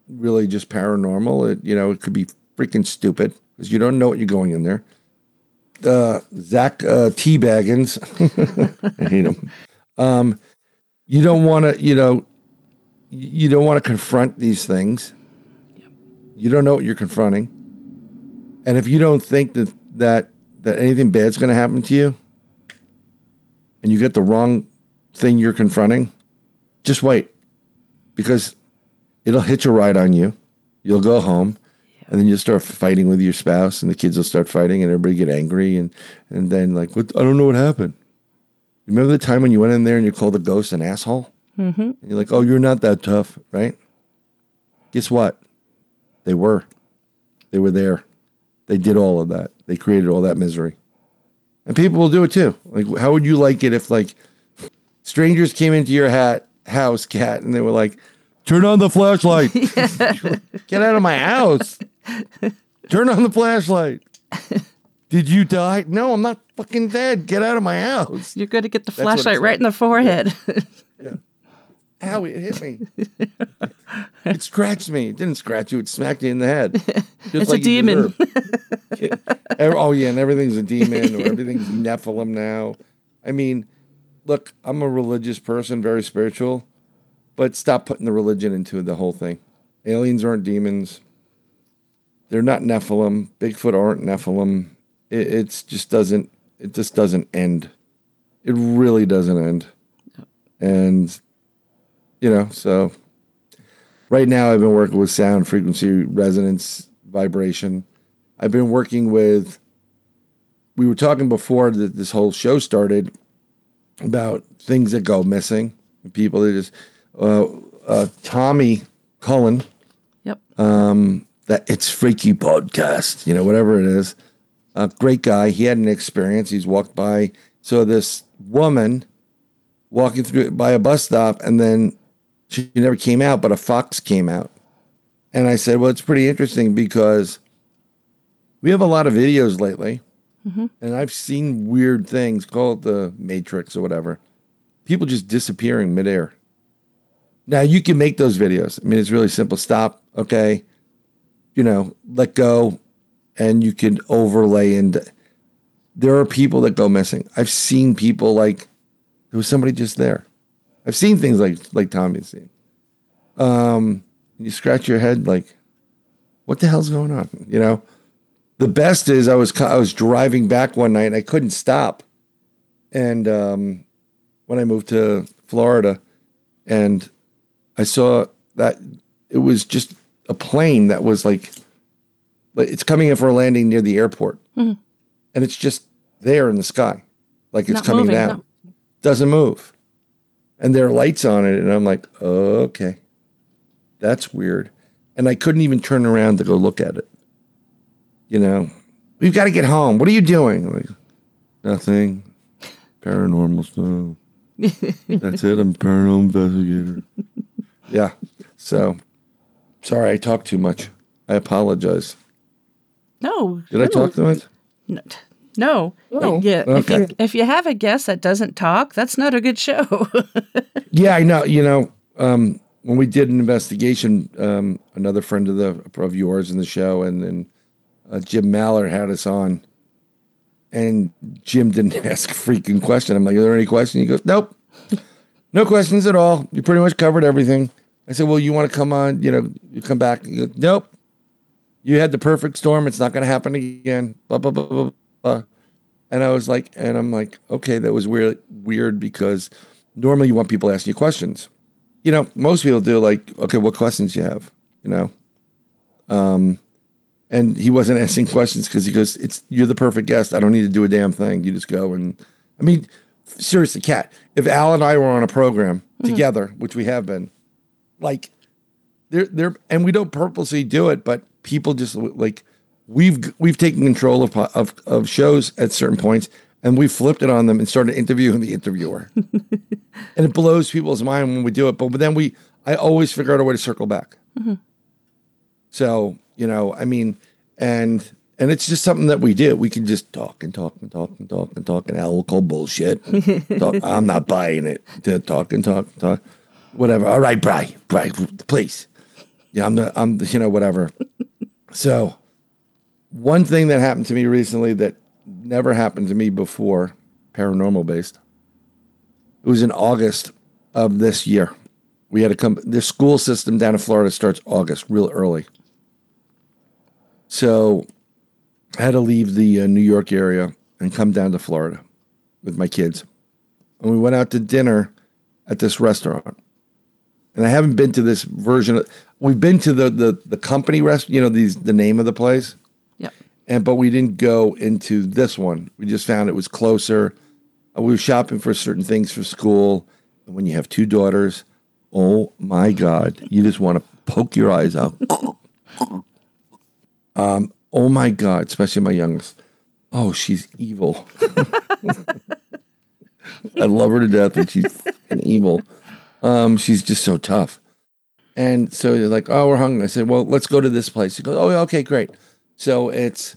really just paranormal. It you know it could be freaking stupid because you don't know what you're going in there. Uh, Zak uh, T. Bagans, <laughs> I hate him. Um, you don't want to, you know, you don't want to confront these things. You don't know what you're confronting, and if you don't think that that that anything bad's going to happen to you, and you get the wrong thing you're confronting, just wait, because it'll hitch a ride on you. You'll go home, and then you'll start fighting with your spouse, and the kids will start fighting, and everybody get angry, and and then like, what? I don't know what happened. Remember the time when you went in there and you called the ghost an asshole? Mm-hmm. And you're like, oh, you're not that tough, right? Guess what? They were. They were there. They did all of that. They created all that misery. And people will do it too. Like, how would you like it if, like, strangers came into your hat house, Kat, and they were like, turn on the flashlight. <laughs> <laughs> Get out of my house. <laughs> Turn on the flashlight. Did you die? No, I'm not fucking dead. Get out of my house. You're going to get the That's flashlight right in the forehead. Ow, it hit me. it scratched me. It didn't scratch you, it smacked you in the head. <laughs> It's a demon. oh, yeah, and everything's a demon or everything's Nephilim now. I mean, look, I'm a religious person, very spiritual, but stop putting the religion into the whole thing. Aliens aren't demons. They're not Nephilim. Bigfoot aren't Nephilim. It it's just doesn't. It just doesn't end. It really doesn't end. And you know, so right now I've been working with sound frequency resonance vibration. I've been working with we were talking before that this whole show started about things that go missing people that just uh, uh, Tommy Cullen yep. um, that it's freaky podcast, you know, whatever it is. A great guy. He had an experience. He's walked by. So this woman walking through by a bus stop, and then she never came out, but a fox came out. And I said, well, it's pretty interesting because we have a lot of videos lately, mm-hmm. and I've seen weird things called the Matrix or whatever. People just disappearing midair. Now you can make those videos. I mean, it's really simple. Stop. Okay. You know, let go, and you can overlay. And there are people that go missing. I've seen people like there was somebody just there. I've seen things like like Tommy's seen. Um, you scratch your head like, what the hell's going on? You know, the best is I was I was driving back one night and I couldn't stop, and um, when I moved to Florida, and I saw that it was just a plane that was like, like it's coming in for a landing near the airport, Mhm. and it's just there in the sky, like it's Not coming moving, down. Doesn't move. And there are lights on it. And I'm like, okay, that's weird. And I couldn't even turn around to go look at it. You know, we've got to get home. What are you doing? Like, nothing. Paranormal stuff. <laughs> That's it. I'm a paranormal investigator. yeah. So sorry, I talked too much. I apologize. No. Did I talk too much? No. No. Yeah. If, you, if you have a guest that doesn't talk, that's not a good show. <laughs> Yeah, I know. You know, um, when we did an investigation, um, another friend of the of yours in the show, and then uh, Jim Maller had us on, and Jim didn't <laughs> ask a freaking question. I'm like, "Are there any questions?" He goes, "Nope, no questions at all. You pretty much covered everything." I said, "Well, you want to come on? You know, you come back." Goes, "Nope, you had the perfect storm. It's not going to happen again." Blah blah blah blah blah. And I was like, and I'm like, okay, that was weird, weird because normally you want people asking you questions. You know, most people do like, okay, what questions you have? You know, um, and he wasn't <laughs> asking questions because he goes, it's you're the perfect guest. I don't need to do a damn thing. You just go and, I mean, seriously, Kat. If Al and I were on a program together, which we have been, like, they're they're and we don't purposely do it, but people just like we've we've taken control of of of shows at certain points and we flipped it on them and started interviewing the interviewer. <laughs> And it blows people's mind when we do it but but then we i always figure out a way to circle back. Mm-hmm. So you know i mean and and it's just something that we do. We can just talk and talk and talk and talk and talk and Al will call bullshit. <laughs> Talk, i'm not buying it. To talk and talk and talk. Whatever. All right bry bry please. Yeah i'm the i'm the, you know whatever. So one thing that happened to me recently that never happened to me before, paranormal based. It was in August of this year. We had to come. The school system down in Florida starts August, real early. So I had to leave the uh, New York area and come down to Florida with my kids. And we went out to dinner at this restaurant. And I haven't been to this version of we've been to the the the company rest, you know, these the name of the place. And but we didn't go into this one. We just found it was closer. Uh, We were shopping for certain things for school. And when you have two daughters, oh my God, you just want to poke your eyes out. <laughs> um, oh my God, especially my youngest. Oh, she's evil. <laughs> I love her to death, and she's evil. Um, she's just so tough. And so they're like, "Oh, we're hungry." I said, "Well, let's go to this place." He goes, "Oh, okay, great." So it's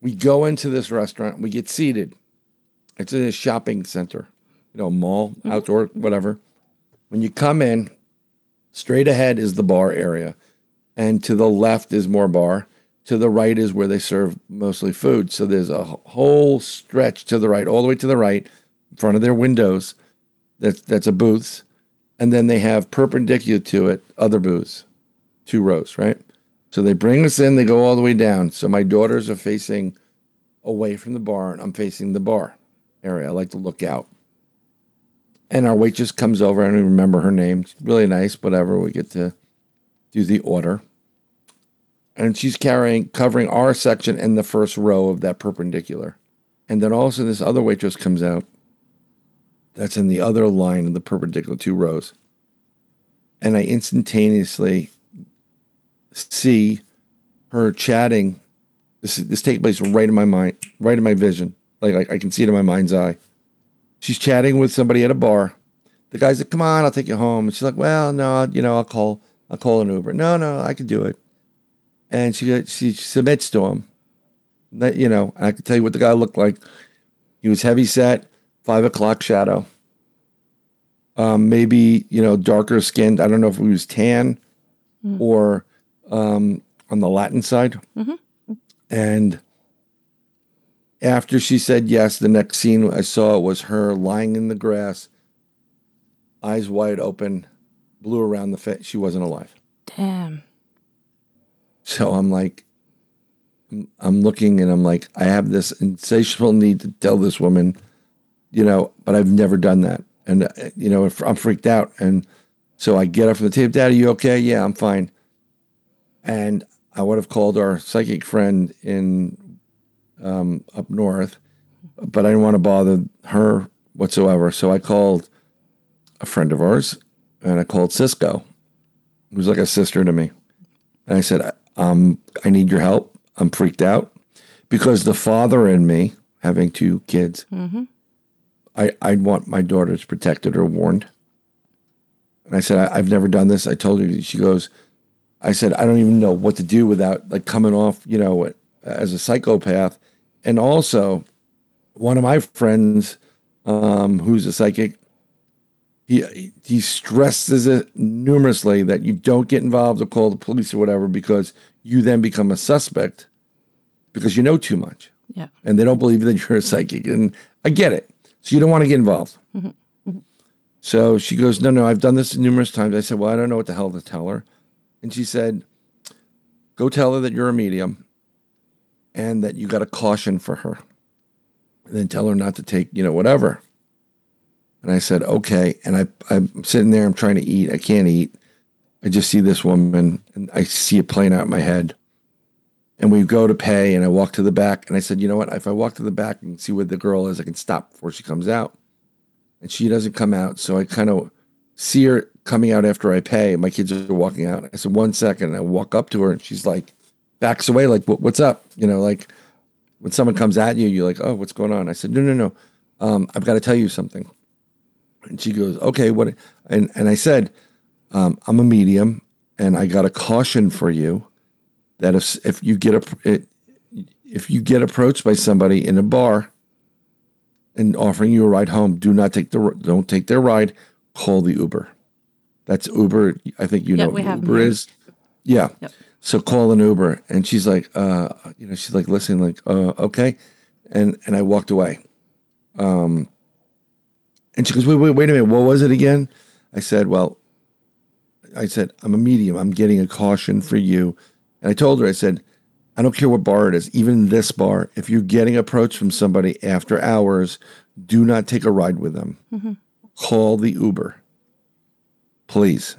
we go into this restaurant, we get seated. It's in a shopping center, you know, mall, mm-hmm. outdoor, whatever. When you come in, straight ahead is the bar area, and to the left is more bar. To the right is where they serve mostly food. So there's a whole stretch to the right, all the way to the right, in front of their windows. That's that's a booths, and then they have perpendicular to it other booths, two rows, right? So they bring us in, they go all the way down. So my daughters are facing away from the bar, and I'm facing the bar area. I like to look out. And our waitress comes over. I don't even remember her name. She's really nice, whatever. We get to do the order. And she's carrying, covering our section in the first row of that perpendicular. And then also this other waitress comes out that's in the other line of the perpendicular two rows. And I instantaneously see her chatting. This this takes place right in my mind, right in my vision. Like I, I can see it in my mind's eye. She's chatting with somebody at a bar. The guy's like, "Come on, I'll take you home." And she's like, "Well, no, you know, I'll call, I'll call an Uber." No, no, I can do it. And she she submits to him. That you know, I can tell you what the guy looked like. He was heavy set, five o'clock shadow. Um, maybe you know, darker skinned. I don't know if he was tan or um, on the Latin side. And after she said yes, the next scene I saw was her lying in the grass, eyes wide open, blue around the face. She wasn't alive. Damn. So I'm like, I'm- looking and I'm like, I have this insatiable need to tell this woman, you know, but I've never done that. And, uh, you know, if I'm freaked out. And so I get up from the table, Dad, are you okay? Yeah, I'm fine. And I would have called our psychic friend in um, up north but I didn't want to bother her whatsoever. So I called a friend of ours and I called Cisco, who's like a sister to me. And I said, um, I need your help. I'm freaked out because the father in me, having two kids, I, I'd want my daughters protected or warned. And I said, I, I've never done this. I told her, she goes, I said, I don't even know what to do without like coming off, you know, as a psychopath. And also, one of my friends, um, who's a psychic, he he stresses it numerously that you don't get involved or call the police or whatever because you then become a suspect because you know too much Yeah. and they don't believe that you're a psychic. And I get it. So you don't want to get involved. So she goes, No, no, I've done this numerous times. I said, Well, I don't know what the hell to tell her. And she said, Go tell her that you're a medium and that you got a caution for her. And then tell her not to take, you know, whatever. And I said, Okay. And I, I'm sitting there, I'm trying to eat. I can't eat. I just see this woman and I see it playing out in my head. And we go to pay, and I walk to the back, and I said, you know what? If I walk to the back and see where the girl is, I can stop before she comes out. And she doesn't come out, so I kind of see her coming out after I pay. My kids are walking out. I said, one second. And I walk up to her, and she's like, backs away, like, "What- what's up? You know, like when someone comes at you, you're like, oh, what's going on? I said, no, no, no. Um, I've got to tell you something. And she goes, okay, what? And and I said, um, I'm a medium, and I got a caution for you that if if you get a if you get approached by somebody in a bar and offering you a ride home, do not take the don't take their ride. Call the Uber. That's Uber. I think you Yeah, know Uber is. Yeah. Yep. So call an Uber, and she's like, uh, you know, she's like listening, like, uh, okay, and and I walked away. Um, and she goes, wait, wait, wait a minute, what was it again? I said, well, I said, I'm a medium. I'm getting a caution for you. And I told her, I said, I don't care what bar it is, even this bar, if you're getting approached from somebody after hours, do not take a ride with them. Call the Uber, please.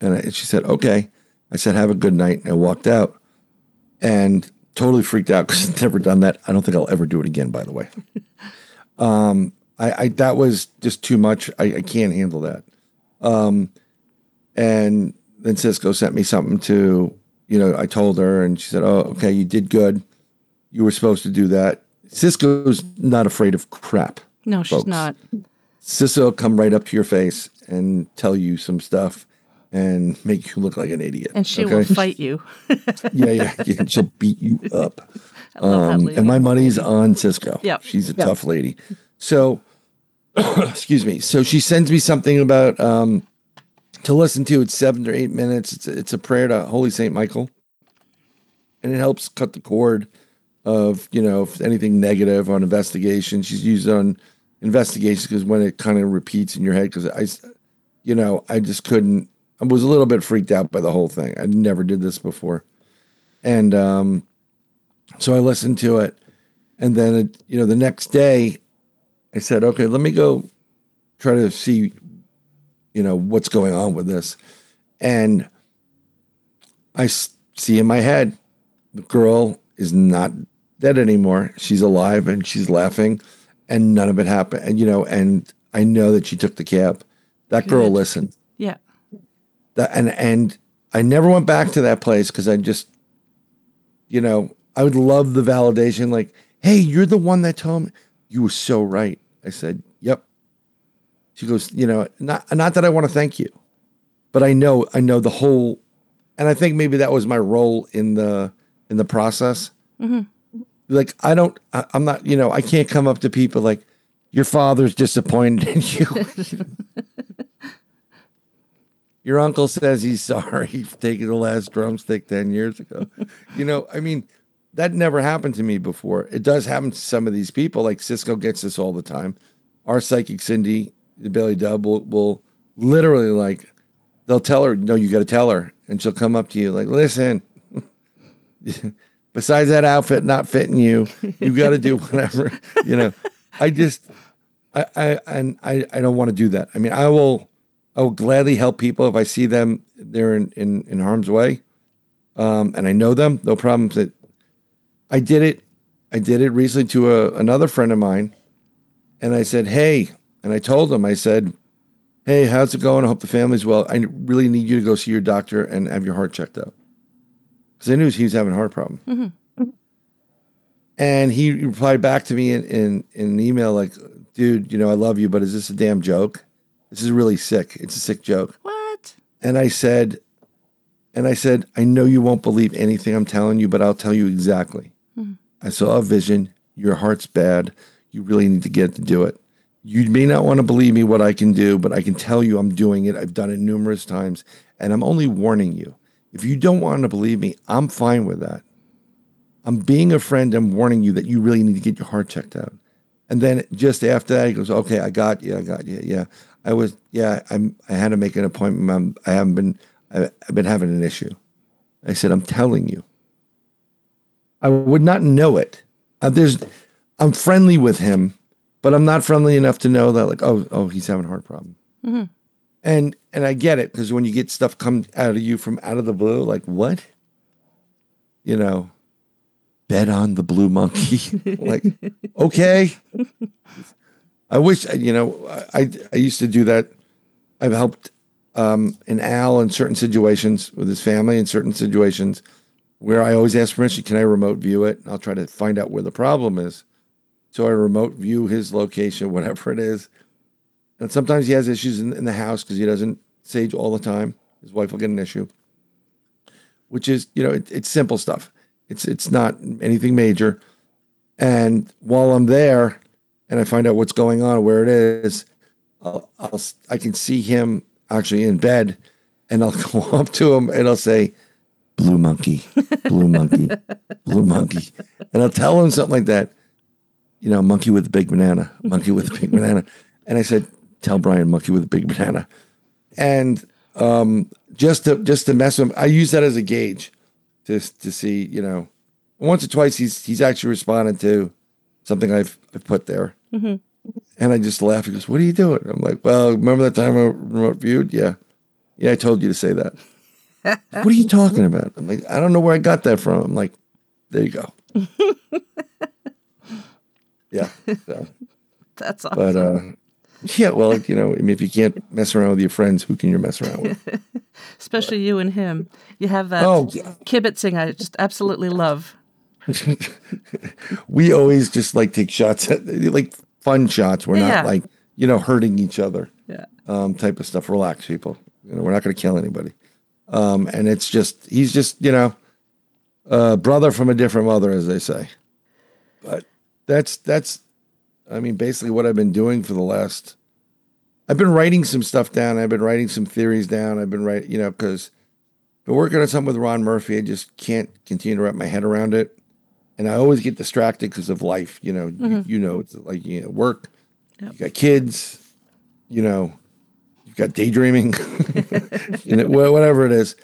And, I, and she said, okay. I said, have a good night. And I walked out and totally freaked out because <laughs> I've never done that. I don't think I'll ever do it again, by the way. <laughs> um, I, I that was just too much. I, I can't handle that. Um, and then Cisco sent me something to, you know, I told her and she said, Oh, okay, you did good. You were supposed to do that. Cisco's not afraid of crap. No, she's folks. not. Cisco will come right up to your face and tell you some stuff and make you look like an idiot. And she will fight you. <laughs> yeah, yeah, yeah. She'll beat you up. <laughs> I love that Um, and my money's on Cisco. Yeah. She's a Yep. tough lady. So, <coughs> excuse me. So she sends me something about um, to listen to. It's seven or eight minutes. It's a, it's a prayer to Holy Saint Michael, and it helps cut the cord of you know anything negative on investigation. She's used on investigations because when it kind of repeats in your head. Because I, you know, I just couldn't. I was a little bit freaked out by the whole thing. I never did this before, and um, so I listened to it, and then it, you know the next day, I said, okay, let me go try to see, you know, what's going on with this, and I see in my head, the girl is not dead anymore. She's alive and she's laughing, and none of it happened. And you know, and I know that she took the cab. That girl listened. Yeah. That and and I never went back to that place because I just, you know, I would love the validation. Like, hey, you're the one that told me you were so right. I said, yep. She goes, you know, not not that I want to thank you, but I know I know the whole, and I think maybe that was my role in the in the process. Mhm. Like I don't, I, I'm not, you know, I can't come up to people like your father's disappointed in you. <laughs> Your uncle says he's sorry <laughs> for taking the last drumstick 10 years ago. you know, I mean, that never happened to me before. It does happen to some of these people. Like Cisco gets this all the time. Our psychic Cindy, the Billy Dub, will, will literally like, they'll tell her, no, you got to tell her. And she'll come up to you like, listen, besides that outfit not fitting you, you got to do <laughs> whatever. you know, I just, I, I, and I, I don't want to do that. I mean, I will, I will gladly help people if I see them they're in, in, in harm's way. Um, and I know them, no problems. That I did it I did it recently to a, another friend of mine, and I said, "Hey," and I told him, I said, "Hey, how's it going? I hope the family's well. I really need you to go see your doctor and have your heart checked out." Because I knew he was having a heart problem. Mm-hmm. And he replied back to me in, in, in an email like, dude, you know, I love you, but is this a damn joke? This is really sick. It's a sick joke. What? And I said, and I said, I know you won't believe anything I'm telling you, but I'll tell you exactly. Mm-hmm. I saw a vision. Your heart's bad. You really need to get to do it. You may not want to believe me what I can do, but I can tell you I'm doing it. I've done it numerous times, and I'm only warning you. If you don't want to believe me, I'm fine with that. I'm being a friend. I'm warning you that you really need to get your heart checked out. And then just after that, he goes, "Okay, I got you. I got you. Yeah, I was. Yeah, I'm. I had to make an appointment. I'm, I haven't been. I, I've been having an issue." I said, "I'm telling you." I would not know it. Uh, there's, I'm friendly with him, but I'm not friendly enough to know that, like, oh, oh, he's having a heart problem. And and I get it because when you get stuff come out of you from out of the blue, like what? You know, bet on the blue monkey. <laughs> like, okay. I wish you know. I I used to do that. I've helped um, an Al in certain situations with his family in certain situations where I always ask permission. Can I remote view it? I'll try to find out where the problem is. So I remote view his location, <laughs> whatever it is. And sometimes he has issues in, in the house because he doesn't sage all the time. His wife will get an issue, which is you know it, it's simple stuff. It's it's not anything major. And while I'm there, and I find out what's going on, where it is, I'll, I'll I can see him actually in bed, and I'll <laughs> go up to him and I'll say, "Blue monkey, blue monkey, blue monkey," and I'll tell him something like that. You know, monkey with a big banana, monkey with a big banana, and I said, "Tell Bryan, monkey with a big banana," and um, just to just to mess with him, I use that as a gauge to to see, you know, once or twice he's he's actually responded to something I've I've put there. And I just laugh. He goes, "What are you doing?" I'm like, "Well, remember that time I remote viewed? Yeah, yeah, I told you to say that." <laughs> what are you talking about? I'm like, I don't know where I got that from. I'm like, there you go. <laughs> yeah. So, That's awesome. but uh, <laughs> yeah, well, you know, I mean, if you can't mess around with your friends, who can you mess around with? <laughs> Especially you and him. You have that Oh, yeah. kibitzing I just absolutely love. <laughs> we always just like take shots at like fun shots. We're Yeah. not like you know hurting each other. Yeah. um, type of stuff. Relax, people. You know, we're not going to kill anybody. Um, and it's just he's just you know, a brother from a different mother, as they say. But that's that's, I mean, basically what I've been doing for the last. I've been writing some stuff down. I've been writing some theories down. I've been writing, you know, because I've been working on something with Ron Murphy. I just can't continue to wrap my head around it, and I always get distracted because of life. You know, you, you know, it's like you know, work. You got kids. You know, you've got daydreaming, <laughs> you know, whatever it is.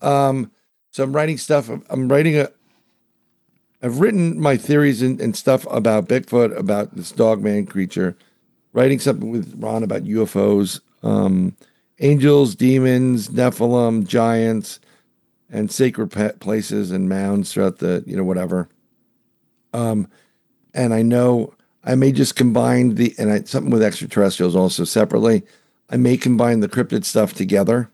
Um, so I'm writing stuff. I'm- I'm writing a. I've written my theories and, and stuff about Bigfoot, about this dog man creature. Writing something with Ron about UFOs, um, angels, demons, Nephilim, giants, and sacred places and mounds throughout the you know whatever. Um, and I know I may just combine the and I, something with extraterrestrials also separately. I may combine the cryptid stuff together.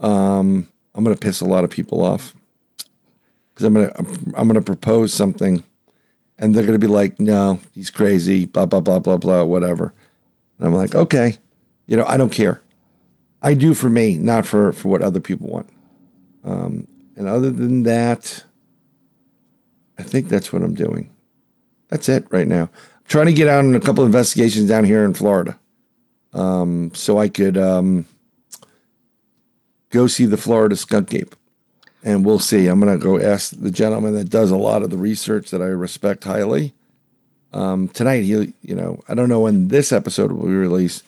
Um, I'm going to piss a lot of people off because I'm to I'm to propose something, and they're to be like, "No, he's crazy." Blah blah blah blah blah. Whatever. And I'm like, okay, you know, I don't care. I do for me, not for for what other people want. Um, and other than that, I think that's what I'm doing. That's it right now. I'm trying to get out on a couple investigations down here in Florida, um, so I could um, go see the Florida skunk ape, and we'll see. I'm gonna go ask the gentleman that does a lot of the research that I respect highly. Um, tonight, he, you know, I don't know when this episode will be released,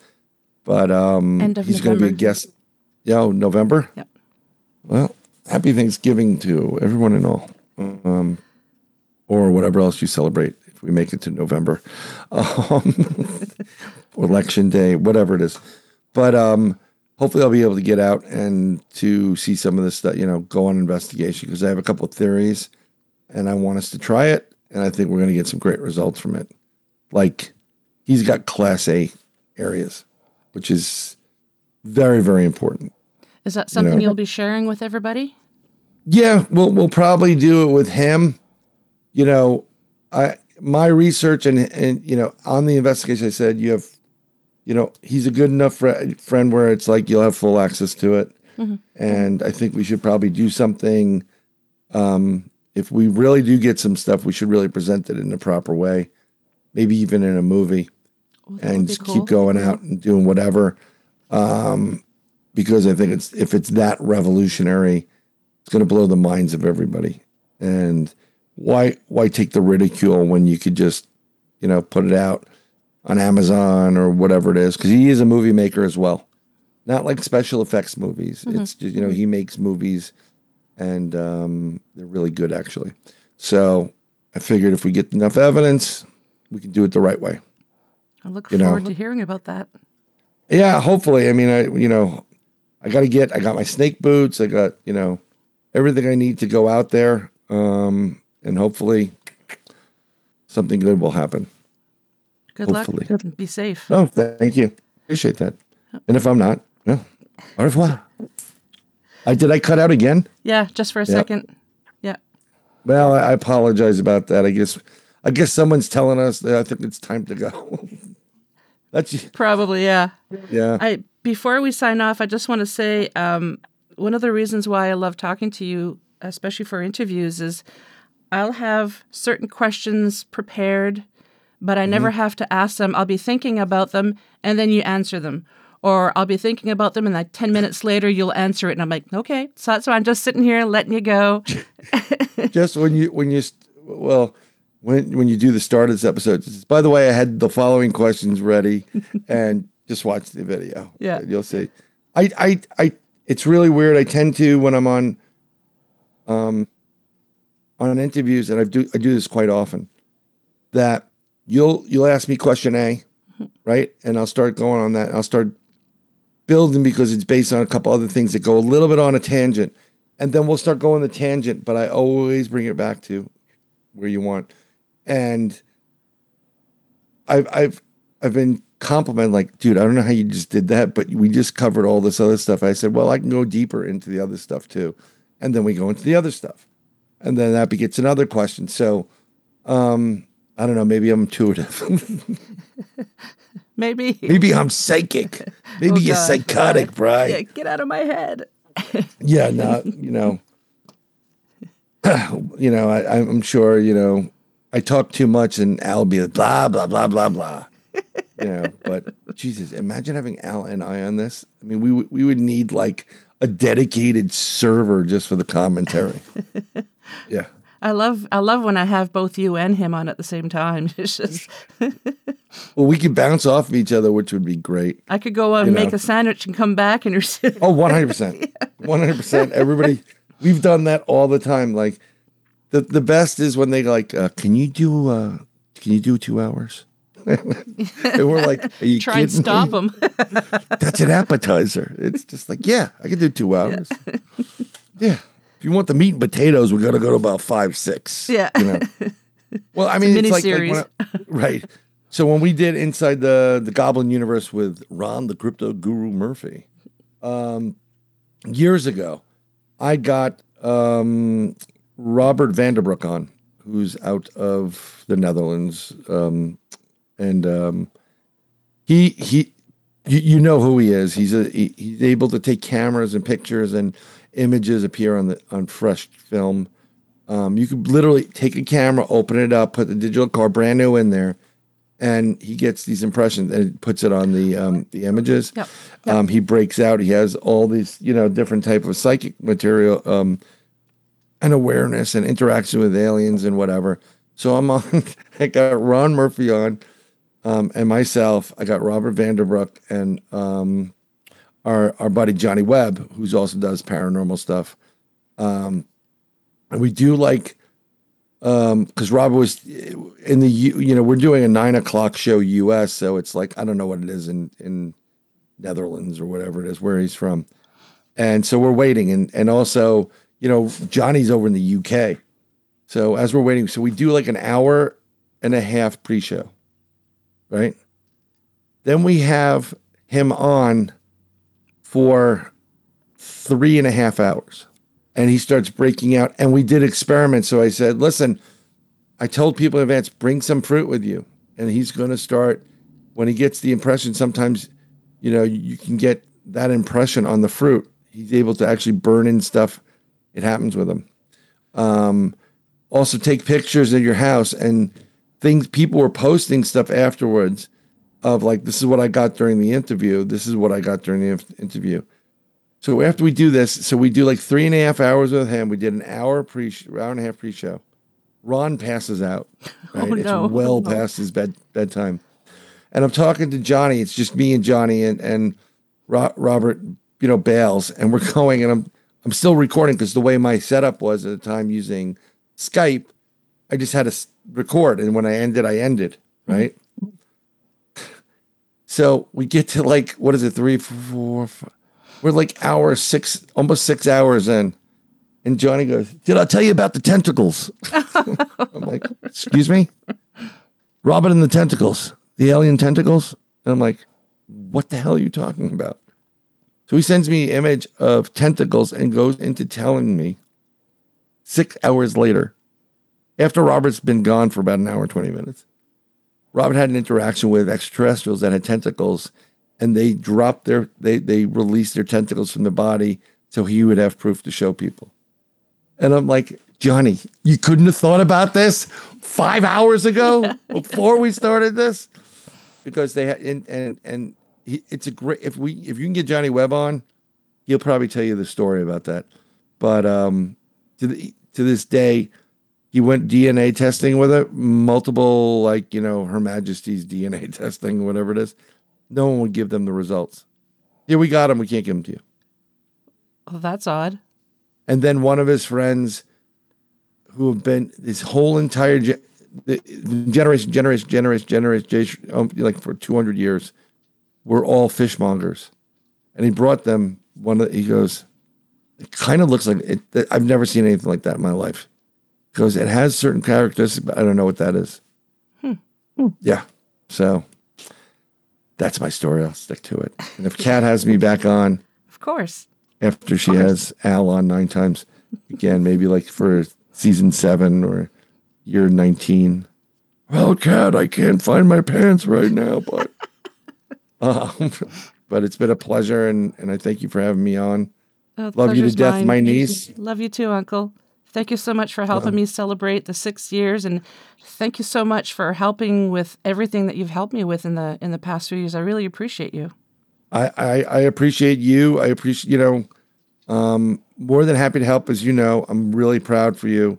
but um, he's going to be a guest. Yo, November. Yep. Well, happy Thanksgiving to everyone and all, um, or whatever else you celebrate. If we make it to November, <laughs> um, <laughs> election day, whatever it is, but um, hopefully I'll be able to get out and to see some of this stuff. You know, go on investigation because I have a couple of theories, and I want us to try it. and I think we're going to get some great results from it. Like he's got class A areas, which is very very important. Is that something know. you'll be sharing with everybody? Yeah, we'll we'll probably do it with him. You know, I my research and and you know on the investigation, I said you have, you know, he's a good enough fr- friend where it's like you'll have full access to it, and I think we should probably do something. Um, if we really do get some stuff, we should really present it in the proper way, maybe even in a movie, and just cool. keep going out and doing whatever. Um, because I think it's if it's that revolutionary, it's going to blow the minds of everybody. And why why take the ridicule when you could just you know put it out on Amazon or whatever it is? Because he is a movie maker as well, not like special effects movies. It's just you know he makes movies, and um, they're really good actually. So I figured if we get enough evidence, we can do it the right way. I look you know. forward to hearing about that. Yeah, hopefully. I mean, I you know, I got to get. I got my snake boots. I got you know, everything I need to go out there, um, and hopefully, something good will happen. Good Hopefully. luck. Be safe. Oh, thank you. Appreciate that. And if I'm not, well, au revoir. I did. I cut out again. Yeah, just for a Yeah. second. Yeah. Well, I I apologize about that. I guess. I guess someone's telling us that I think it's time to go. <laughs> That's Probably, yeah. yeah. I before we sign off, I just want to say um, one of the reasons why I love talking to you, especially for interviews, is I'll have certain questions prepared, but I never have to ask them. I'll be thinking about them, and then you answer them. Or I'll be thinking about them, and like ten minutes later, you'll answer it, and I'm like, okay, so that's why I'm just sitting here letting you go. <laughs> just when you when you well when when you do the start of this episode just, by the way i had the following questions ready <laughs> and just watch the video Yeah. you'll see i i i it's really weird i tend to when i'm on um on interviews and i do i do this quite often that you'll you'll ask me question a right? And i'll start going on that. I'll start building because it's based on a couple other things that go a little bit on a tangent. And then we'll start going the tangent but i always bring it back to where you want. And i've i've i've been complimented like dude i don't know how you just did that but we just covered all this other stuff. I said well i can go deeper into the other stuff too. And then we go into the other stuff. And then that begets another question. So um i don't know maybe i'm intuitive <laughs> Maybe. maybe i'm psychic maybe Oh, you're God. psychotic Bryan. Yeah, get out of my head. <laughs> yeah, no, you know, <sighs> you know, I, I'm sure, you know, I talk too much and Al be like, blah, blah, blah, blah, blah. you know, but <laughs> Jesus, imagine having Al and I on this. I mean, we, would- we would need like a dedicated server just for the commentary. yeah. I love I love when I have both you and him on at the same time. <laughs> It's just <laughs> Well, we could bounce off of each other, which would be great. I could go out and You make know. a sandwich and come back and you're sitting. Oh, 100%. 100%. <laughs> Everybody, we've done that all the time. Like, the, the best is when they like, uh, can you do, uh, can you do two hours? and we're like, are you try and stop me? them. That's an appetizer. It's just like, yeah, I can do two hours. Yeah. If you want the meat and potatoes, we got to go to about five, six. Yeah. You know? <laughs> Well, I mean, it's, like, like when I- right. So when we did inside the the Goblin universe with Ron the Crypto Guru Murphy, um, years ago, I got um, Robert van den Broeke on, who's out of the Netherlands, um, and um, he he you, you know who he is. He's a he, he's able to take cameras and pictures and images appear on the on fresh film. Um, you could literally take a camera, open it up, put the digital car brand new in there, and he gets these impressions and puts it on the um, the images. Yep. Um, he breaks out. He has all these you know different type of psychic material um, and awareness and interaction with aliens and whatever. So I'm on. <laughs> I got Ron Murphy on, um, and myself. I got Robert van den Broeke and um, our our buddy Johnny Webb, who's also does paranormal stuff. Um, and we do like um because Rob was in the you know we're doing a nine o'clock show U.S. So it's like I don't know what it is in in Netherlands or whatever it is where he's from, and so we're waiting and and also you know Johnny's over in the U.K. So as we're waiting, so we do like an hour and a half pre-show, right? Then we have him on for three and a half hours, and he starts breaking out. And we did experiments. So I said, "Listen, I told people in advance, bring some fruit with you, and he's going to start when he gets the impression. Sometimes, you know, you can get that impression on the fruit. He's able to actually burn in stuff. It happens with him. Um, also, take pictures of your house and things. People were posting stuff afterwards of like, this is what I got during the interview. This is what I got during the interview. So after we do this, so we do like three and a half hours with him. We did an hour pre hour and a half pre show. Ron passes out. <laughs> Right? Oh, it's no. well <laughs> past his bed bedtime. And I'm talking to Johnny. It's just me and Johnny and and Ro- Robert, you know, Bales, and we're going. And I'm I'm still recording because the way my setup was at the time using Skype, I just had to record, and when I ended, I ended. Mm-hmm. Right. So we get to like what is it, three, four, five, we're like hour six, almost six hours in. And Johnny goes, Did I tell you about the tentacles? <laughs> I'm like, Excuse me? Robin and the tentacles, the alien tentacles? And I'm like, What the hell are you talking about? So he sends me an image of tentacles and goes into telling me six hours later, after Robert's been gone for about an hour and 20 minutes. Robert had an interaction with extraterrestrials that had tentacles and they dropped their they they released their tentacles from the body so he would have proof to show people. And I'm like, Johnny, you couldn't have thought about this five hours ago <laughs> before we started this, because they had and and and he, it's a great if we if you can get Johnny Webb on, he'll probably tell you the story about that. But um, to the, to this day, he went DNA testing with it, multiple like you know Her Majesty's DNA <laughs> testing, whatever it is. No one would give them the results. Here we got him. We can't give them to you. Oh, that's odd. And then one of his friends, who have been his whole entire ge- generation, generation, generation, generation, um, like for two hundred years, were all fishmongers, and he brought them one. Of, he goes, it kind of looks like it. I've never seen anything like that in my life. Goes, it has certain characteristics, but I don't know what that is. Yeah, so that's my story. I'll stick to it. And if Kat has me back on Of course. after she has Al on nine times again, maybe like for season seven or year 19. Well, Kat, I can't find my pants right now, but <laughs> um, but it's been a pleasure and, and I thank you for having me on. Oh, Love you to death, mine. my niece. Love you too, Uncle. Thank you so much for helping me celebrate the six years, and thank you so much for helping with everything that you've helped me with in the in the past few years. I really appreciate you. I, I, I appreciate you. I appreciate, you know, um, more than happy to help. As you know, I'm really proud for you.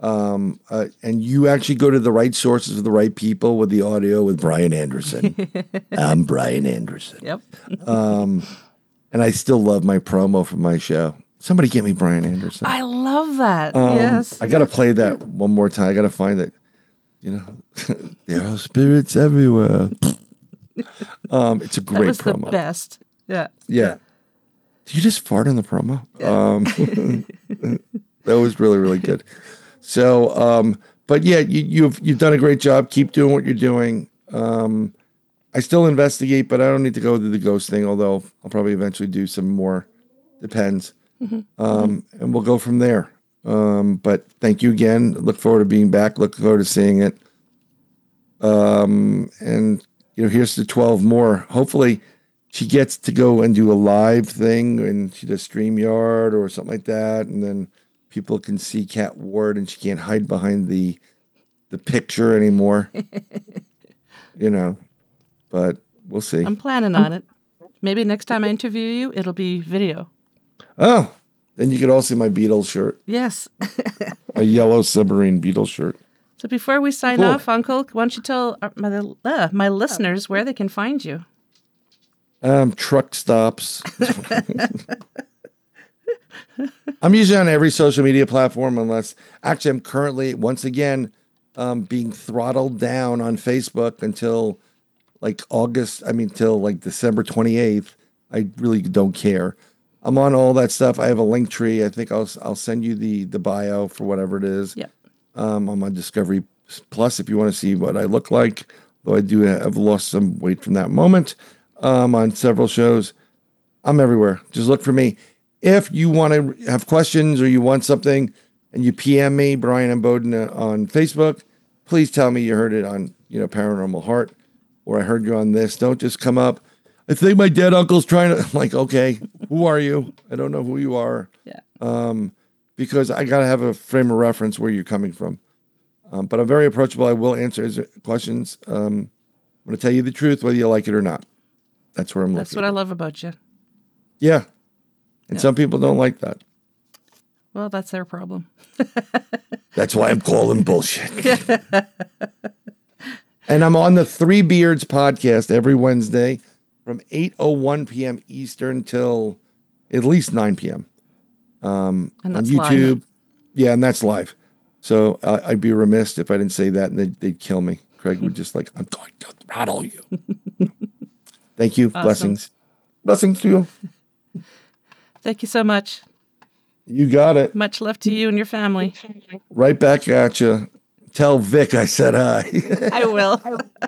Um, uh, and you actually go to the right sources with the right people with the audio with Brian Anderson. <laughs> I'm Brian Anderson. Yep. Um, and I still love my promo from my show. Somebody get me Brian Anderson. I love that. Um, yes. I got to play that one more time. I got to find it. You know, <laughs> there are spirits everywhere. um, it's a that great was the promo. best. Yeah. Yeah. Did you just fart in the promo? Um, <laughs> <laughs> that was really, really good. So, um, but yeah, you, you've you've done a great job. Keep doing what you're doing. Um, I still investigate, but I don't need to go through the ghost thing. Although I'll probably eventually do some more. Depends. Um, and we'll go from there. Um, but thank you again. Look forward to being back. Look forward to seeing it. Um, and you know, here's the 12 more. Hopefully, she gets to go and do a live thing and she does StreamYard or something like that. And then people can see Kat Ward and she can't hide behind the the picture anymore. <laughs> you know. But we'll see. I'm planning on it. Maybe next time I interview you, it'll be video. Oh, then you could all see my Beatles shirt. Yes. <laughs> A yellow submarine Beatles shirt. So before we sign Cool. off, Uncle, why don't you tell my uh, my listeners where they can find you? Um, truck stops. <laughs> I'm usually on every social media platform, unless actually I'm currently once again um, being throttled down on Facebook until like August. I mean, till like December 28th. I really don't care. I'm on all that stuff. I have a link tree. I think I'll I'll send you the the bio for whatever it is. Yep. um, on my Discovery Plus if you want to see what I look like. Though I do have lost some weight from that moment um, on several shows. I'm everywhere. Just look for me. If you want to have questions or you want something and you PM me, Bryan M. Bowden uh, on Facebook, please tell me you heard it on, you know, Paranormal Heart or I heard you on this. Don't just come up. I think my dead uncle's trying to, <laughs> I'm like, okay, who are you? I don't know who you are. Yeah. Um, because I got to have a frame of reference where you're coming from. Um, but I'm very approachable. I will answer his questions. Um, I'm going to tell you the truth, whether you like it or not. That's where I'm That's looking. That's what I love about you. Yeah. And Yeah. some people don't like that. Well, that's their problem. <laughs> That's why I'm calling bullshit. <laughs> and I'm on the Three Beards podcast every Wednesday from 8:01 p.m. Eastern till at least 9 p.m. Um, And on that's live. YouTube. Yeah, and that's live. So uh, I'd be remiss if I didn't say that, and they'd, they'd kill me. Craig would just like, I'm going to throttle you. <laughs> Thank you. Awesome. Blessings. Blessings to you. Thank you so much. You got it. Much love to you and your family. Right back at you. Tell Vic I said hi. I will. <laughs>